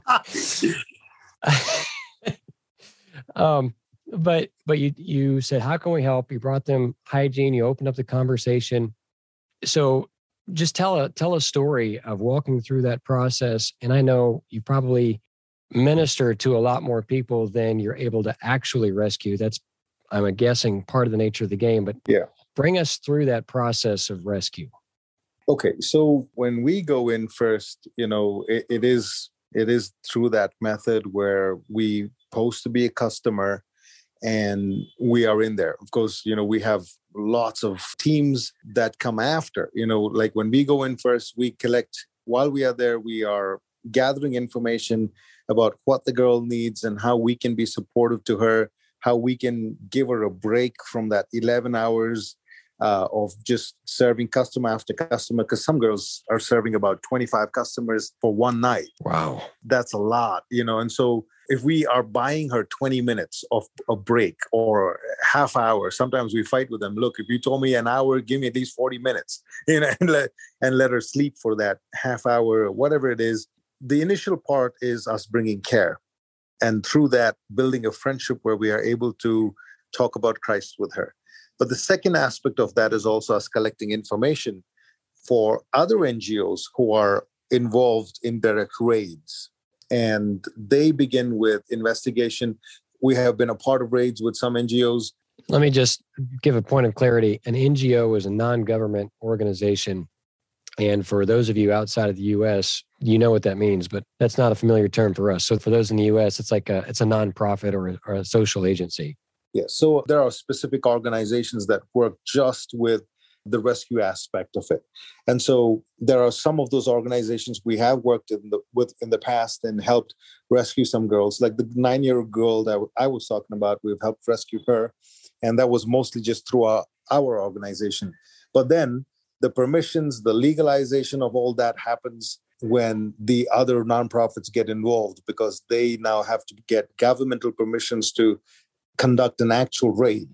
um, but but you you said how can we help? You brought them hygiene. You opened up the conversation. So just tell a tell a story of walking through that process. And I know you probably minister to a lot more people than you're able to actually rescue. That's I'm guessing part of the nature of the game. But yeah, Bring us through that process of rescue. Okay, so when we go in first, you know, it, it is it is through that method where we post to be a customer and we are in there. Of course, you know, we have lots of teams that come after. You know, like when we go in first, we collect while we are there, we are gathering information about what the girl needs and how we can be supportive to her, how we can give her a break from that 11 hours uh, of just serving customer after customer because some girls are serving about 25 customers for one night. Wow. That's a lot you know and so if we are buying her 20 minutes of a break or half hour sometimes we fight with them look if you told me an hour give me at least 40 minutes you know and let, and let her sleep for that half hour whatever it is. The initial part is us bringing care. And through that building a friendship where we are able to talk about christ with her but the second aspect of that is also us collecting information for other NGOs who are involved in direct raids. And they begin with investigation. We have been a part of raids with some NGOs. Let me just give a point of clarity. An NGO is a non government organization. And for those of you outside of the US, you know what that means, but that's not a familiar term for us. So for those in the US, it's like a it's a nonprofit or a, or a social agency. Yes. So there are specific organizations that work just with the rescue aspect of it. And so there are some of those organizations we have worked in the with in the past and helped rescue some girls. Like the nine-year-old girl that I was talking about, we've helped rescue her. And that was mostly just through our, our organization. But then the permissions, the legalization of all that happens when the other nonprofits get involved because they now have to get governmental permissions to conduct an actual raid.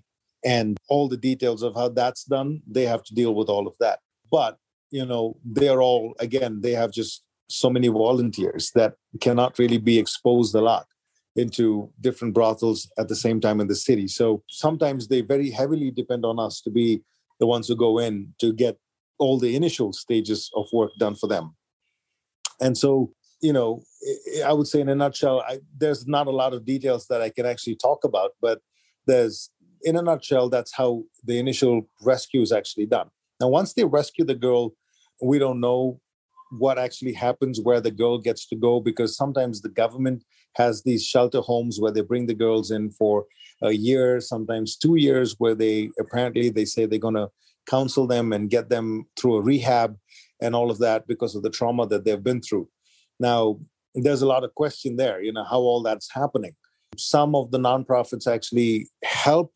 And all the details of how that's done they have to deal with all of that. But you know they're all again they have just so many volunteers that cannot really be exposed a lot into different brothels at the same time in the city. So sometimes they very heavily depend on us to be the ones who go in to get all the initial stages of work done for them. And so, you know, I would say in a nutshell, I, there's not a lot of details that I can actually talk about, but there's, in a nutshell, that's how the initial rescue is actually done. Now, once they rescue the girl, we don't know what actually happens where the girl gets to go because sometimes the government has these shelter homes where they bring the girls in for a year sometimes two years where they apparently they say they're going to counsel them and get them through a rehab and all of that because of the trauma that they've been through now there's a lot of question there you know how all that's happening. Some of the nonprofits actually help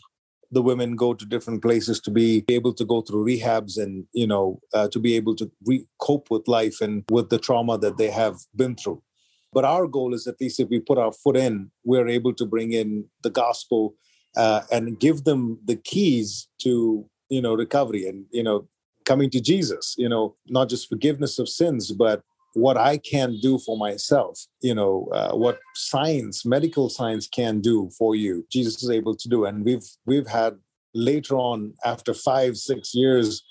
the women go to different places to be able to go through rehabs and you know uh, to be able to re- cope with life and with the trauma that they have been through. But our goal is at least if we put our foot in we're able to bring in the gospel uh, and give them the keys to you know recovery and you know coming to jesus you know not just forgiveness of sins but what I can do for myself, you know, uh, what science, medical science can do for you, Jesus is able to do. And we've we've had later on, after five, six years,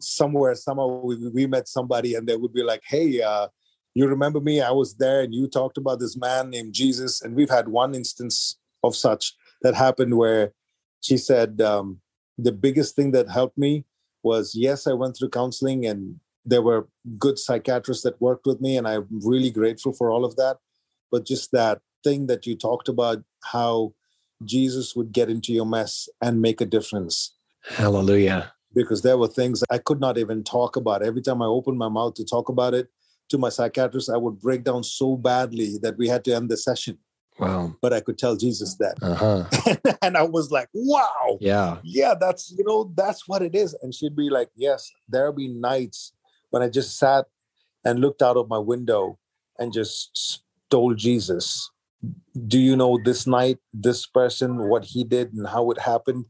somewhere, somehow we, we met somebody and they would be like, hey, uh, you remember me? I was there and you talked about this man named Jesus. And we've had one instance of such that happened where she said, um, the biggest thing that helped me was yes, I went through counseling and there were good psychiatrists that worked with me and i'm really grateful for all of that but just that thing that you talked about how jesus would get into your mess and make a difference hallelujah because there were things i could not even talk about every time i opened my mouth to talk about it to my psychiatrist i would break down so badly that we had to end the session Wow. But I could tell Jesus that. Uh-huh. and I was like, wow. Yeah. Yeah, that's, you know, that's what it is. And she'd be like, yes, there'll be nights when I just sat and looked out of my window and just told Jesus, Do you know this night, this person, what he did and how it happened?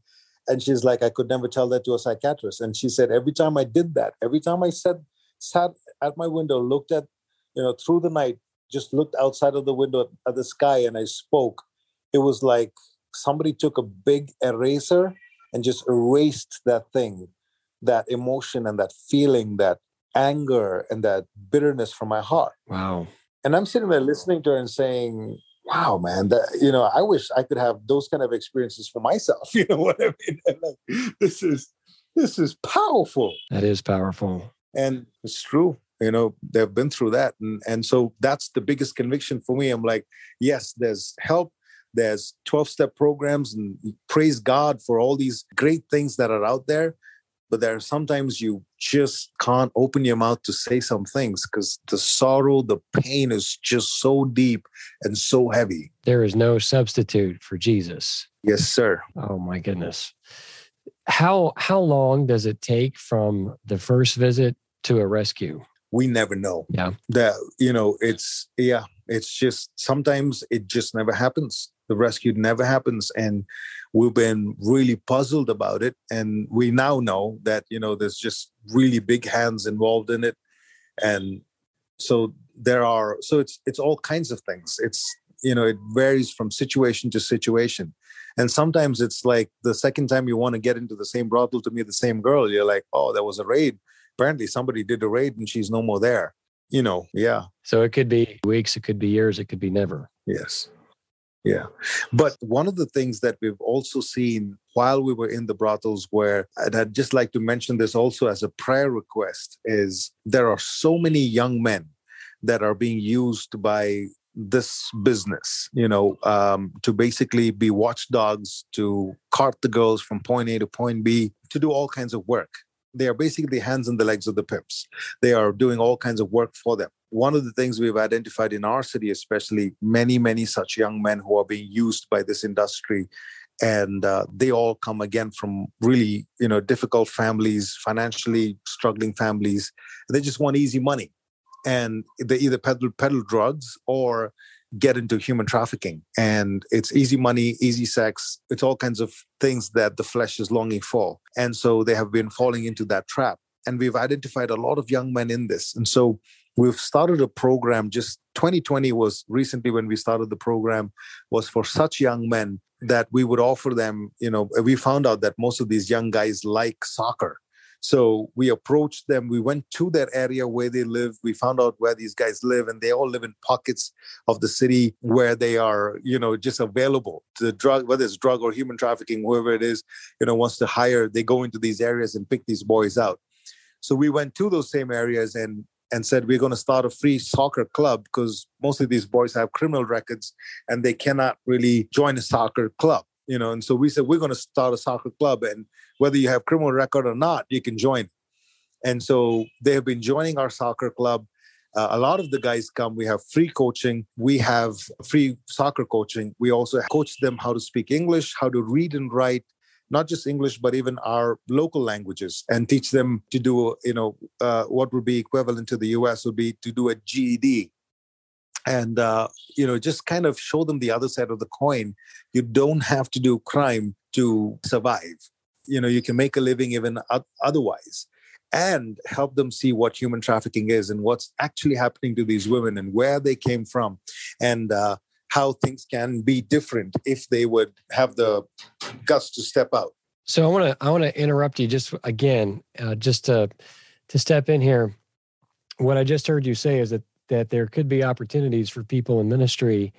And she's like, I could never tell that to a psychiatrist. And she said, Every time I did that, every time I said, sat at my window, looked at, you know, through the night, just looked outside of the window at the sky and I spoke, it was like somebody took a big eraser and just erased that thing, that emotion and that feeling that anger and that bitterness from my heart. Wow. And I'm sitting there listening to her and saying, wow, man, that, you know, I wish I could have those kind of experiences for myself. You know what I mean? Like, this is, this is powerful. That is powerful. And it's true. You know, they've been through that. And, and so that's the biggest conviction for me. I'm like, yes, there's help there's 12 step programs and praise god for all these great things that are out there but there are sometimes you just can't open your mouth to say some things because the sorrow the pain is just so deep and so heavy. There is no substitute for jesus. Yes sir. Oh my goodness. How how long does it take from the first visit to a rescue? We never know. Yeah. That you know it's yeah it's just sometimes it just never happens. The rescue never happens and we've been really puzzled about it and we now know that you know there's just really big hands involved in it. And so there are so it's it's all kinds of things. It's you know it varies from situation to situation. And sometimes it's like the second time you want to get into the same brothel to meet the same girl you're like oh there was a raid. Apparently somebody did a raid and she's no more there. You know yeah. So it could be weeks it could be years it could be never. Yes yeah. But one of the things that we've also seen while we were in the brothels, where and I'd just like to mention this also as a prayer request, is there are so many young men that are being used by this business, you know, um, to basically be watchdogs, to cart the girls from point A to point B, to do all kinds of work. They are basically the hands and the legs of the pimps. They are doing all kinds of work for them one of the things we've identified in our city, especially many, many such young men who are being used by this industry. And uh, they all come again from really, you know, difficult families, financially struggling families. They just want easy money, and they either peddle peddle drugs or get into human trafficking. And it's easy money, easy sex. It's all kinds of things that the flesh is longing for. And so they have been falling into that trap. And we've identified a lot of young men in this. And so we've started a program just 2020 was recently when we started the program was for such young men that we would offer them you know we found out that most of these young guys like soccer So we approached them. We went to that area where they live. We found out where these guys live, and they all live in pockets of the city where they are, you know, just available the drug, whether it's drug or human trafficking, whoever it is, you know, wants to hire. They go into these areas and pick these boys out. So we went to those same areas and and said we're going to start a free soccer club because most of these boys have criminal records and they cannot really join a soccer club you know? And so we said we're going to start a soccer club and whether you have criminal record or not you can join. And so they have been joining our soccer club. Uh, a lot of the guys come we have free coaching we have free soccer coaching. We also coach them how to speak english how to read and write not just english but even our local languages and teach them to do you know uh, what would be equivalent to the us would be to do a ged and uh, you know just kind of show them the other side of the coin. You don't have to do crime to survive. You know you can make a living even otherwise and help them see what human trafficking is and what's actually happening to these women and where they came from. And uh, how things can be different if they would have the guts to step out. So i want to i want to interrupt you just again uh, just to to step in here. What i just heard you say is that that there could be opportunities for people in ministry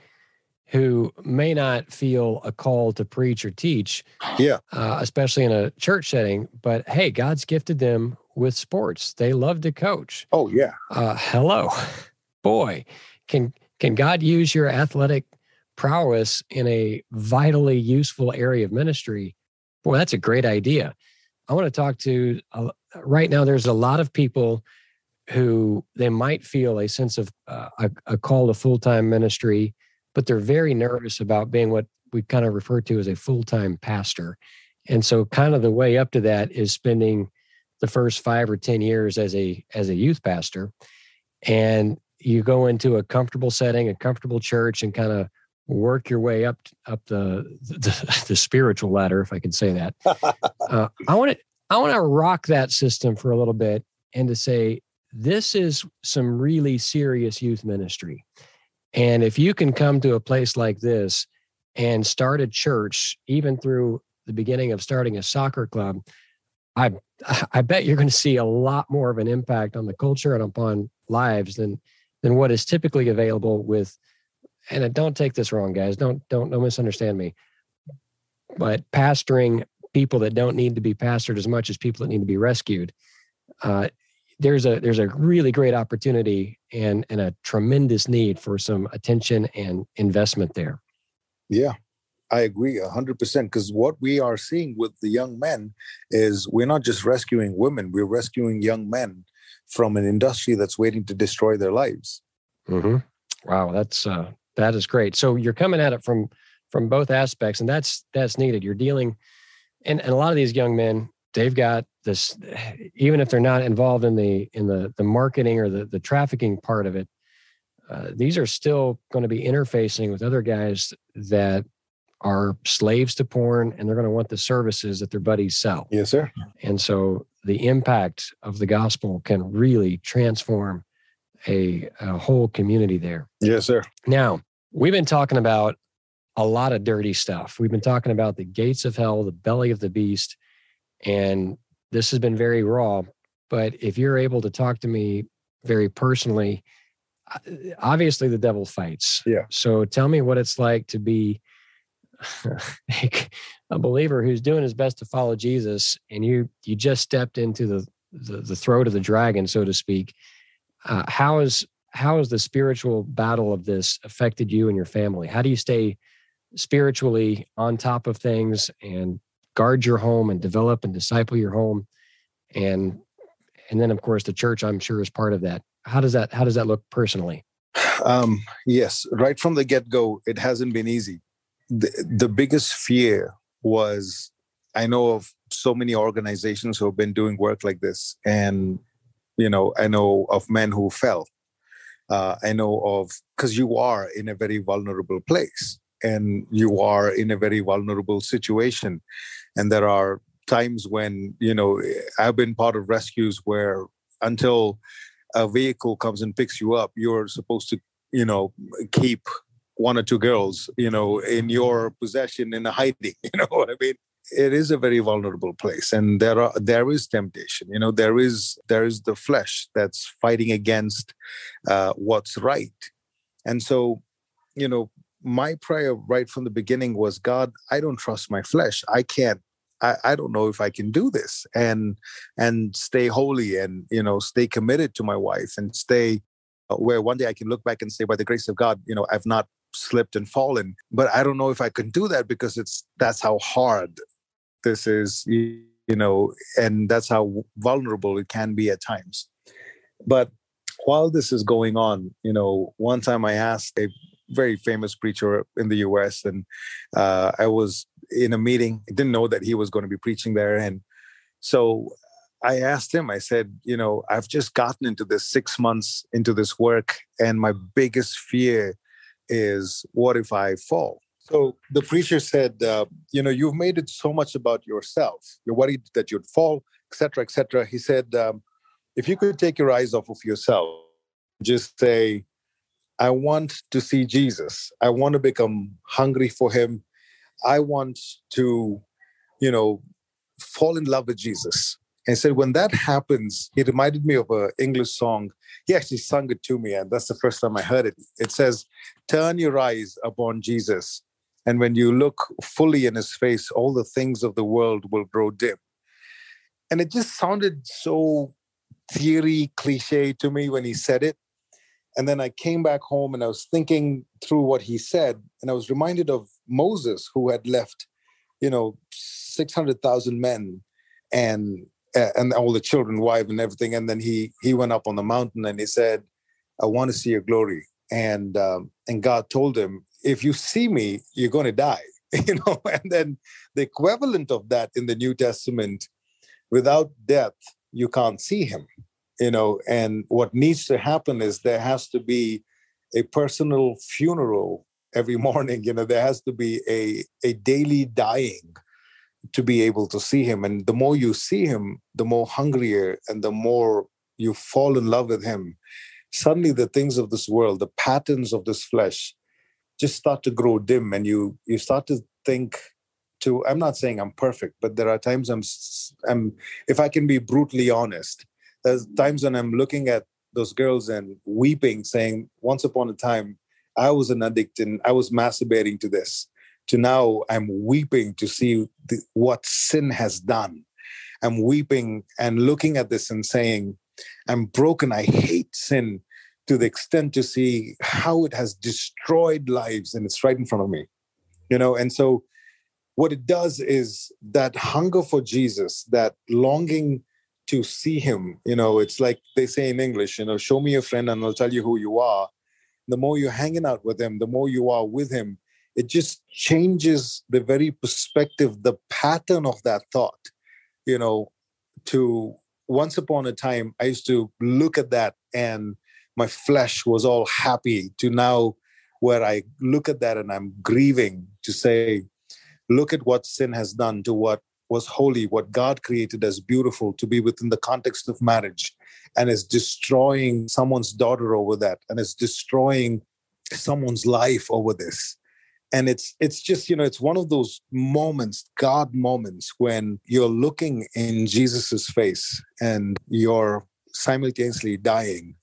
who may not feel a call to preach or teach yeah. uh, especially in a church setting but hey god's gifted them with sports. They love to coach. Oh yeah. Uh, hello. Boy can can god use your athletic prowess in a vitally useful area of ministry? Boy that's a great idea. I want to talk to uh, right now there's a lot of people who they might feel a sense of uh, a, a, call to full-time ministry but they're very nervous about being what we kind of refer to as a full-time pastor. And so kind of the way up to that is spending the first five or ten years as a as a youth pastor. And you go into a comfortable setting a comfortable church and kind of work your way up up the the, the spiritual ladder if i can say that uh, i want to i want to rock that system for a little bit and to say this is some really serious youth ministry. And if you can come to a place like this and start a church, even through the beginning of starting a soccer club, I I bet you're going to see a lot more of an impact on the culture and upon lives than than what is typically available with. And don't take this wrong, guys. Don't don't don't misunderstand me. But pastoring people that don't need to be pastored as much as people that need to be rescued uh, there's a there's a really great opportunity and and a tremendous need for some attention and investment there. Yeah, I agree 100% because what we are seeing with the young men is we're not just rescuing women, we're rescuing young men from an industry that's waiting to destroy their lives. Mm-hmm. Wow, that's uh, that is great. So you're coming at it from from both aspects, and that's that's needed. You're dealing, and, and a lot of these young men, they've got this even if they're not involved in the in the the marketing or the the trafficking part of it uh, these are still going to be interfacing with other guys that are slaves to porn and they're going to want the services that their buddies sell yes sir and so the impact of the gospel can really transform a, a whole community there. Yes sir. Now we've been talking about a lot of dirty stuff. We've been talking about the gates of hell the belly of the beast and this has been very raw. But if you're able to talk to me very personally uh, obviously the devil fights. Yeah. So tell me what it's like to be a believer who's doing his best to follow jesus and you you just stepped into the the, the throat of the dragon so to speak uh, how is how has the spiritual battle of this affected you and your family? How do you stay spiritually on top of things and guard your home and develop and disciple your home? And and then of course the church i'm sure is part of that. How does that how does that look personally? Um yes. Right from the get-go it hasn't been easy. The, the biggest fear was i know of so many organizations who have been doing work like this and you know i know of men who fell. Uh, i know of because you are in a very vulnerable place and you are in a very vulnerable situation. And there are times when you know i've been part of rescues where until a vehicle comes and picks you up you're supposed to you know keep one or two girls you know in your possession in a hiding you know what i mean? It is a very vulnerable place and there are there is temptation you know there is there is the flesh that's fighting against uh, what's right. And so you know my prayer right from the beginning was god i don't trust my flesh. I can't I, I don't know if i can do this and and stay holy and you know stay committed to my wife and stay uh, where one day i can look back and say by the grace of god you know i've not slipped and fallen but i don't know if i can do that because it's that's how hard this is you know and that's how vulnerable it can be at times. But while this is going on you know one time i asked a very famous preacher in the us and uh, i was in a meeting I didn't know that he was going to be preaching there. And so i asked him i said you know i've just gotten into this six months into this work and my biggest fear is what if I fall? So the preacher said, uh, you know, you've made it so much about yourself. You're worried that you'd fall, etc., etc. He said, um, if you could take your eyes off of yourself, just say, I want to see Jesus. I want to become hungry for him. I want to, you know, fall in love with Jesus. And said, when that happens, he reminded me of an English song. He actually sung it to me, and that's the first time I heard it. It says, Turn your eyes upon Jesus. And when you look fully in his face, all the things of the world will grow dim. And it just sounded so theory cliche to me when he said it. And then I came back home and I was thinking through what he said, and I was reminded of Moses, who had left, you know, 600,000 men and and all the children, wife, and everything. And then he he went up on the mountain and he said, "I want to see your glory." And um, and God told him, "If you see me, you're going to die." you know. And then the equivalent of that in the New Testament, without death, you can't see Him. You know. And what needs to happen is there has to be a personal funeral every morning. You know, there has to be a a daily dying to be able to see him. And the more you see him, the more hungrier and the more you fall in love with him. Suddenly, the things of this world, the patterns of this flesh, just start to grow dim, and you you start to think. To I'm not saying I'm perfect, but there are times I'm I'm if I can be brutally honest, there's times when I'm looking at those girls and weeping, saying, "Once upon a time, I was an addict and I was masturbating to this." To now I'm weeping to see the, what sin has done. I'm weeping and looking at this and saying, I'm broken. I hate sin to the extent to see how it has destroyed lives and it's right in front of me. You know, and so what it does is that hunger for Jesus, that longing to see him, you know, it's like they say in English, you know, show me a friend and I'll tell you who you are. The more you're hanging out with him, the more you are with him, it just changes the very perspective, the pattern of that thought. You know, to once upon a time, I used to look at that and my flesh was all happy to now where I look at that and I'm grieving to say, look at what sin has done to what was holy, what God created as beautiful to be within the context of marriage, and is destroying someone's daughter over that, and is destroying someone's life over this and it's it's just you know it's one of those moments god moments when you're looking in jesus's face and you're simultaneously dying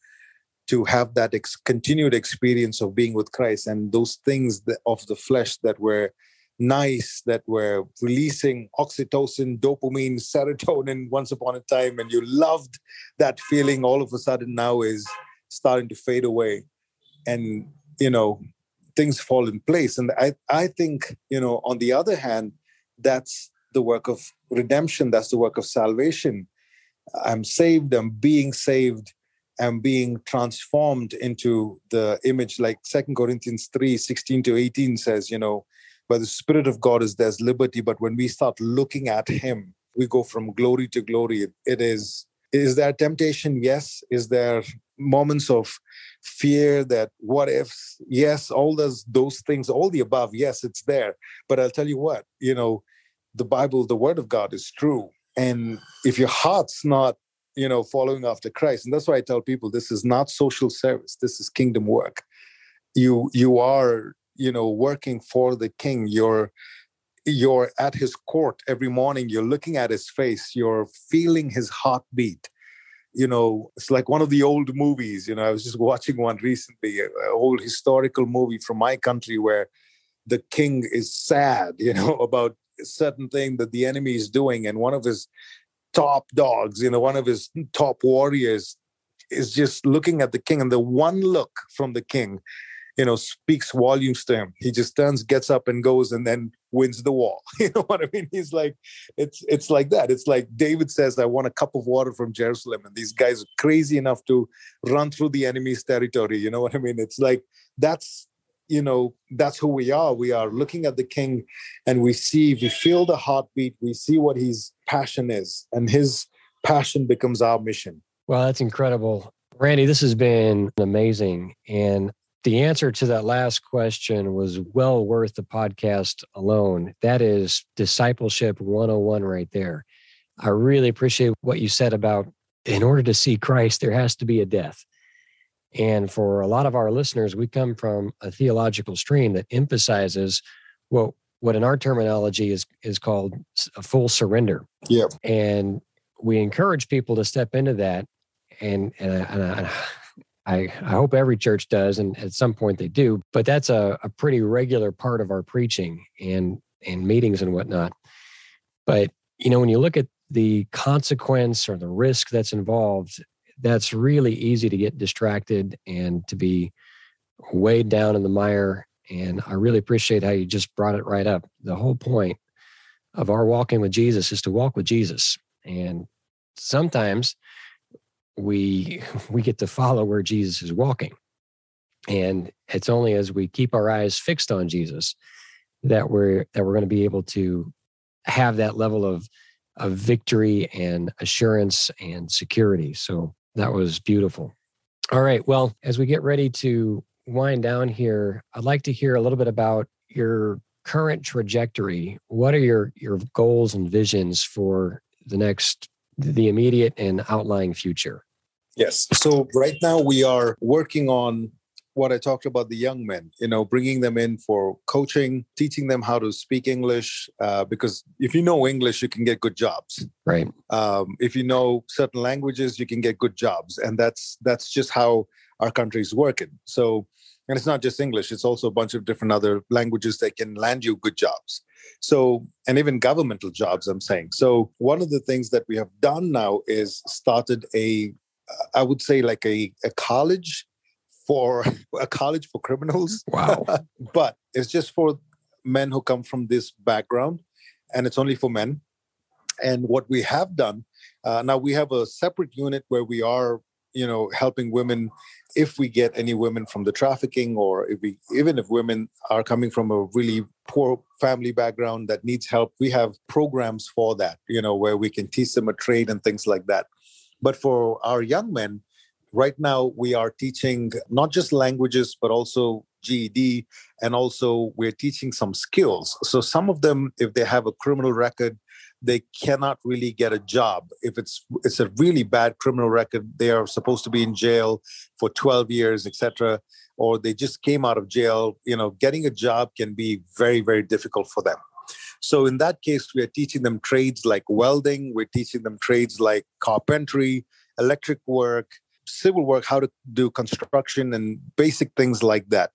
to have that ex- continued experience of being with christ and those things that, of the flesh that were nice that were releasing oxytocin dopamine serotonin once upon a time and you loved that feeling all of a sudden now is starting to fade away. And you know things fall in place. And I, I think, you know, on the other hand, that's the work of redemption, that's the work of salvation. I'm saved, I'm being saved, I'm being transformed into the image, like Second Corinthians 3 16 to 18 says, you know, where the Spirit of God is, there's liberty. But when we start looking at Him, we go from glory to glory. It is, is there temptation? Yes. Is there moments of fear that what ifs yes all those those things all the above yes it's there. But i'll tell you what you know the bible the word of god is true. And if your heart's not you know following after christ and that's why i tell people this is not social service this is kingdom work. You you are you know working for the king. You're you're at his court every morning, you're looking at his face, you're feeling his heartbeat. You know, it's like one of the old movies. You know, I was just watching one recently, an old historical movie from my country where the king is sad, you know, about a certain thing that the enemy is doing. And one of his top dogs, you know, one of his top warriors is just looking at the king. And the one look from the king you know, speaks volumes to him. He just turns, gets up, and goes, and then wins the war. You know what I mean? He's like, it's it's like that. It's like David says, "I want a cup of water from Jerusalem," and these guys are crazy enough to run through the enemy's territory. You know what I mean? It's like that's you know that's who we are we are looking at the king and we see we feel the heartbeat we see what his passion is and his passion becomes our mission well that's incredible randy this has been amazing and the answer to that last question was well worth the podcast alone. That is discipleship 101 right there. I really appreciate what you said about in order to see Christ, there has to be a death. And for a lot of our listeners, we come from a theological stream that emphasizes what what in our terminology is is called a full surrender. Yeah. And we encourage people to step into that. And and, and I, I hope every church does, and at some point they do, but that's a, a pretty regular part of our preaching and, and meetings and whatnot. But, you know, when you look at the consequence or the risk that's involved, that's really easy to get distracted and to be weighed down in the mire. And I really appreciate how you just brought it right up. The whole point of our walking with Jesus is to walk with Jesus. And sometimes we we get to follow where Jesus is walking. And it's only as we keep our eyes fixed on Jesus that we're that we're going to be able to have that level of of victory and assurance and security. So that was beautiful. All right. Well, as we get ready to wind down here, I'd like to hear a little bit about your current trajectory. What are your your goals and visions for the next the immediate and outlying future? Yes. So right now we are working on what I talked about the young men, you know, bringing them in for coaching, teaching them how to speak English. Uh, because if you know English, you can get good jobs. Right. Um, if you know certain languages, you can get good jobs, and that's that's just how our country is working. So, and it's not just English; it's also a bunch of different other languages that can land you good jobs. So, and even governmental jobs, I'm saying. So, one of the things that we have done now is started a I would say like a, a college for a college for criminals. Wow. but it's just for men who come from this background and it's only for men. And what we have done uh, now, we have a separate unit where we are, you know, helping women if we get any women from the trafficking or if we even if women are coming from a really poor family background that needs help we have programs for that you know where we can teach them a trade and things like that but for our young men, right now we are teaching not just languages, but also GED, and also we're teaching some skills. So some of them, if they have a criminal record, they cannot really get a job. If it's it's a really bad criminal record, they are supposed to be in jail for 12 years, etc. Or they just came out of jail. You know, getting a job can be very, very difficult for them. So in that case, we are teaching them trades like welding, we're teaching them trades like carpentry, electric work, civil work, how to do construction and basic things like that.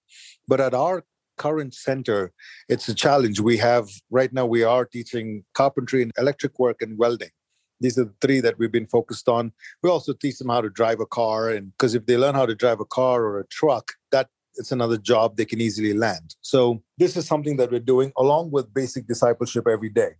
But at our current center, it's a challenge. We have right now we are teaching carpentry and electric work and welding. These are the three that we've been focused on. We also teach them how to drive a car, and because if they learn how to drive a car or a truck, that it's another job they can easily land. So this is something that we're doing along with basic discipleship every day.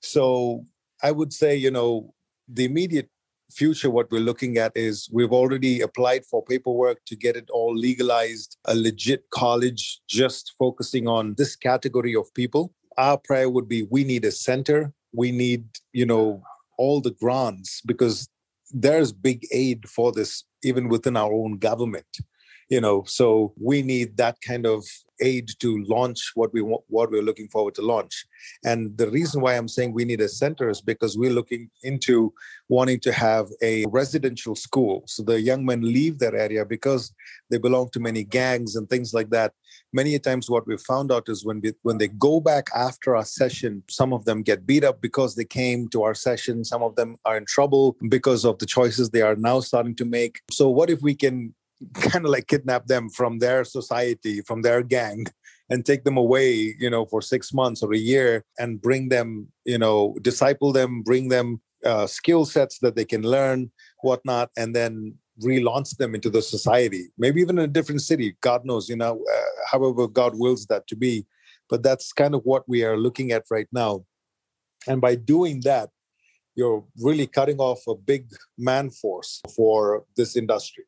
So I would say, you know, the immediate future, what we're looking at is we've already applied for paperwork to get it all legalized, a legit college just focusing on this category of people. Our prayer would be we need a center. We need, you know, all the grants because there's big aid for this even within our own government you know so we need that kind of aid to launch what we want what we're looking forward to launch. And the reason why i'm saying we need a center is because we're looking into wanting to have a residential school. So the young men leave their area because they belong to many gangs and things like that. Many times what we found out is when we, when they go back after our session some of them get beat up because they came to our session. Some of them are in trouble because of the choices they are now starting to make. So what if we can kind of like kidnap them from their society, from their gang, and take them away, you know, for six months or a year and bring them, you know, disciple them, bring them uh, skill sets that they can learn, whatnot, and then relaunch them into the society, maybe even in a different city. God knows, you know, uh, however God wills that to be. But that's kind of what we are looking at right now. And by doing that, you're really cutting off a big man force for this industry.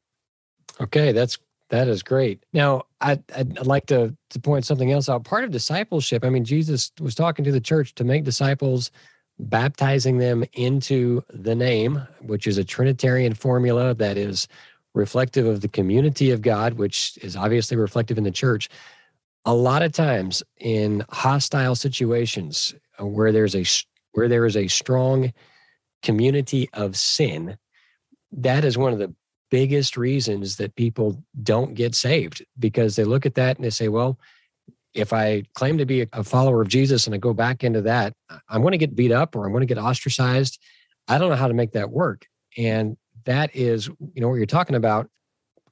Okay, that's that is great. Now, I'd, I'd like to to point something else out. Part of discipleship, I mean, Jesus was talking to the church to make disciples, baptizing them into the name, which is a Trinitarian formula that is reflective of the community of God, which is obviously reflective in the church. A lot of times in hostile situations uh, where there's a where there is a strong community of sin, that is one of the biggest reasons that people don't get saved because they look at that and they say, well, if I claim to be a follower of Jesus and I go back into that, I'm going to get beat up or I'm going to get ostracized. I don't know how to make that work. And that is, you know, what you're talking about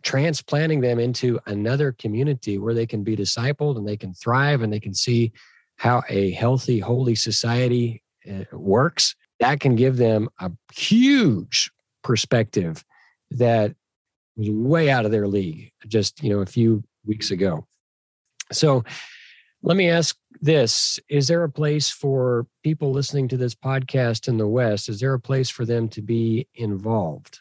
transplanting them into another community where they can be discipled and they can thrive and they can see how a healthy, holy society uh, works. That can give them a huge perspective that was way out of their league just you know a few weeks ago. So let me ask this. Is there a place for people listening to this podcast in the west? Is there a place for them to be involved?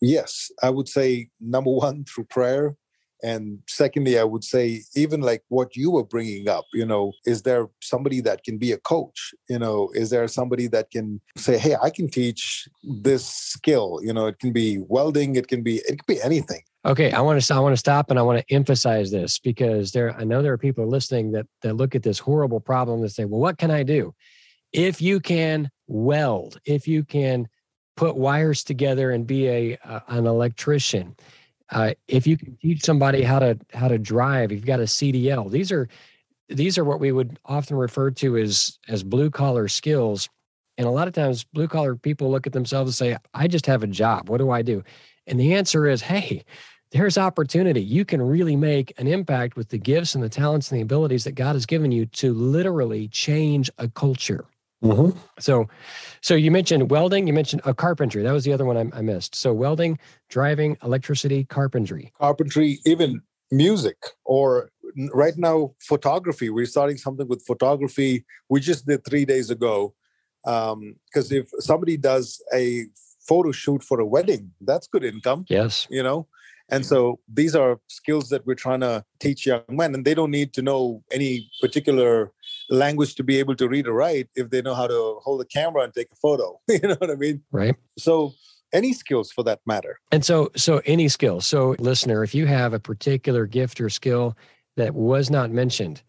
Yes i would say number one through prayer and secondly i would say even like what you were bringing up you know is there somebody that can be a coach? You know is there somebody that can say hey i can teach this skill you know it can be welding it can be it could be anything. Okay i want to i want to stop and i want to emphasize this because there i know there are people listening that that look at this horrible problem and say well what can i do? If you can weld if you can put wires together and be a an electrician uh, if you can teach somebody how to how to drive, you've got a CDL. These are these are what we would often refer to as as blue collar skills. And a lot of times, blue collar people look at themselves and say, "I just have a job. What do I do?" And the answer is, "Hey." There's opportunity. You can really make an impact with the gifts and the talents and the abilities that God has given you to literally change a culture. Mm-hmm. So, so you mentioned welding. You mentioned a carpentry. That was the other one I, I, missed. So welding, driving, electricity, carpentry, carpentry, even music, or right now photography. We're starting something with photography. We just did three days ago. Because um, if somebody does a photo shoot for a wedding, that's good income. Yes, you know. And so these are skills that we're trying to teach young men, and they don't need to know any particular language to be able to read or write if they know how to hold a camera and take a photo. you know what I mean? Right. So any skills for that matter. And so so any skill. So listener, if you have a particular gift or skill that was not mentioned,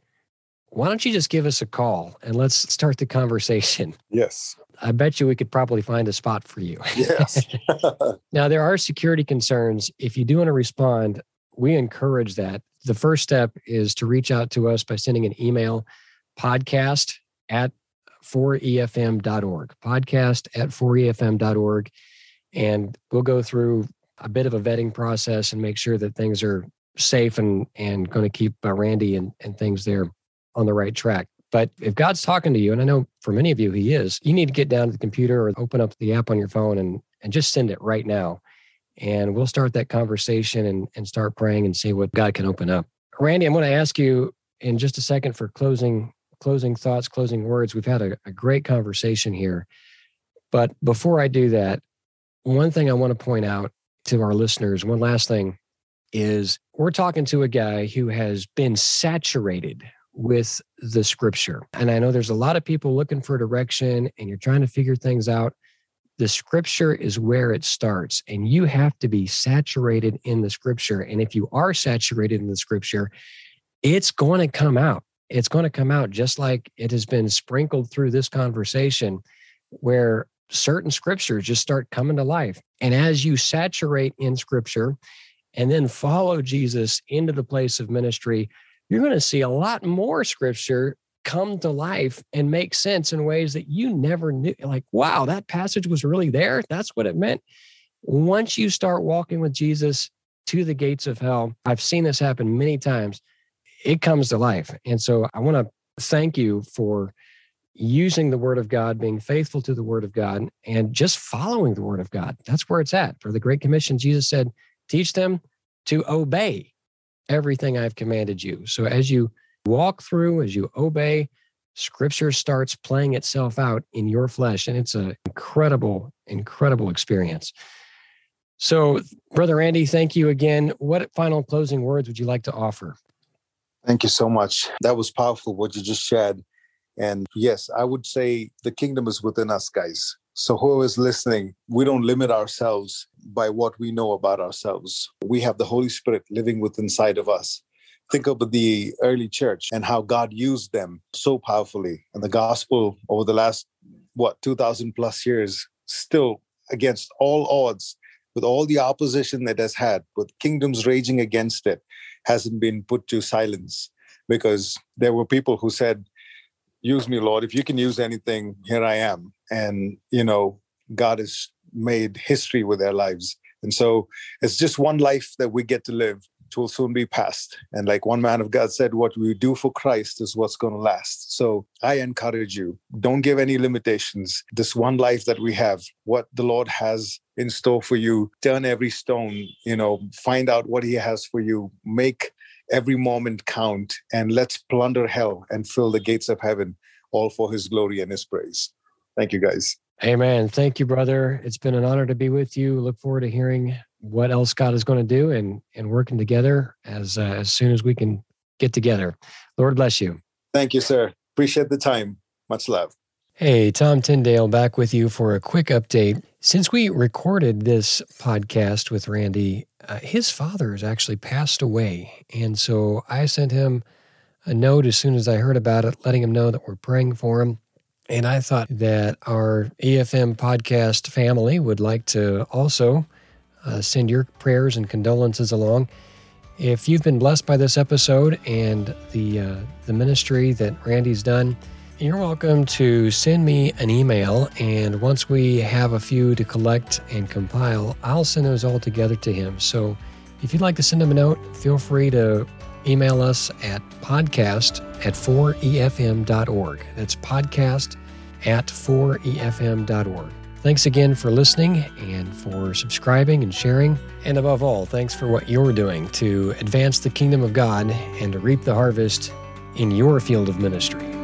why don't you just give us a call and let's start the conversation? Yes. I bet you we could probably find a spot for you. Yes. now, there are security concerns. If you do want to respond, we encourage that. The first step is to reach out to us by sending an email podcast at 4efm.org, podcast at 4efm.org. And we'll go through a bit of a vetting process and make sure that things are safe and, and going to keep uh, Randy and, and things there on the right track. But if God's talking to you, and I know for many of you he is, you need to get down to the computer or open up the app on your phone and, and just send it right now. And we'll start that conversation and, and start praying and see what God can open up. Randy, I'm going to ask you in just a second for closing closing thoughts, closing words. We've had a, a great conversation here. But before I do that, one thing I want to point out to our listeners, one last thing is we're talking to a guy who has been saturated with the scripture. And I know there's a lot of people looking for direction and you're trying to figure things out. the scripture is where it starts, and you have to be saturated in the scripture. And if you are saturated in the scripture, it's going to come out. It's going to come out just like it has been sprinkled through this conversation, where certain scriptures just start coming to life. And as you saturate in scripture and then follow Jesus into the place of ministry, you're going to see a lot more scripture come to life and make sense in ways that you never knew. Like, wow, that passage was really there. That's what it meant. Once you start walking with Jesus to the gates of hell, I've seen this happen many times. It comes to life. And so I want to thank you for using the word of God, being faithful to the word of God, and just following the word of God. That's where it's at. For the Great Commission, Jesus said, teach them to obey everything I've commanded you. So as you walk through, as you obey, scripture starts playing itself out in your flesh. And it's an incredible, incredible experience. So, Brother Randy, thank you again. What final closing words would you like to offer? Thank you so much. That was powerful what you just shared. And yes, I would say the kingdom is within us, guys. So, whoever is listening, we don't limit ourselves by what we know about ourselves. We have the Holy Spirit living within inside of us think of the early church and how God used them so powerfully. And the gospel over the last, what, 2,000 plus years, still against all odds, with all the opposition that has had, with kingdoms raging against it, hasn't been put to silence because there were people who said, Use me, Lord. If you can use anything, here I am. And, you know, God has made history with their lives. And so it's just one life that we get to live it will soon be past. And like one man of God said, what we do for Christ is what's going to last. So I encourage you, don't give any limitations. This one life that we have, what the Lord has in store for you, turn every stone, you know, find out what He has for you, make every moment count, and let's plunder hell and fill the gates of heaven, all for His glory and His praise. Thank you, guys. Amen. Thank you, brother. It's been an honor to be with you. Look forward to hearing what else God is going to do and and working together as uh, as soon as we can get together. Lord bless you. Thank you, sir. Appreciate the time. Much love. Hey, Tom Tyndale back with you for a quick update. Since we recorded this podcast with Randy, uh, his father has actually passed away. And so I sent him a note as soon as I heard about it, letting him know that we're praying for him. And I thought that our EFM podcast family would like to also uh, send your prayers and condolences along. If you've been blessed by this episode and the uh, the ministry that Randy's done, you're welcome to send me an email. And once we have a few to collect and compile, I'll send those all together to him. So if you'd like to send him a note, feel free to email us at podcast at 4efm.org. That's podcast at 4efm.org. Thanks again for listening and for subscribing and sharing. And above all, thanks for what you're doing to advance the kingdom of God and to reap the harvest in your field of ministry.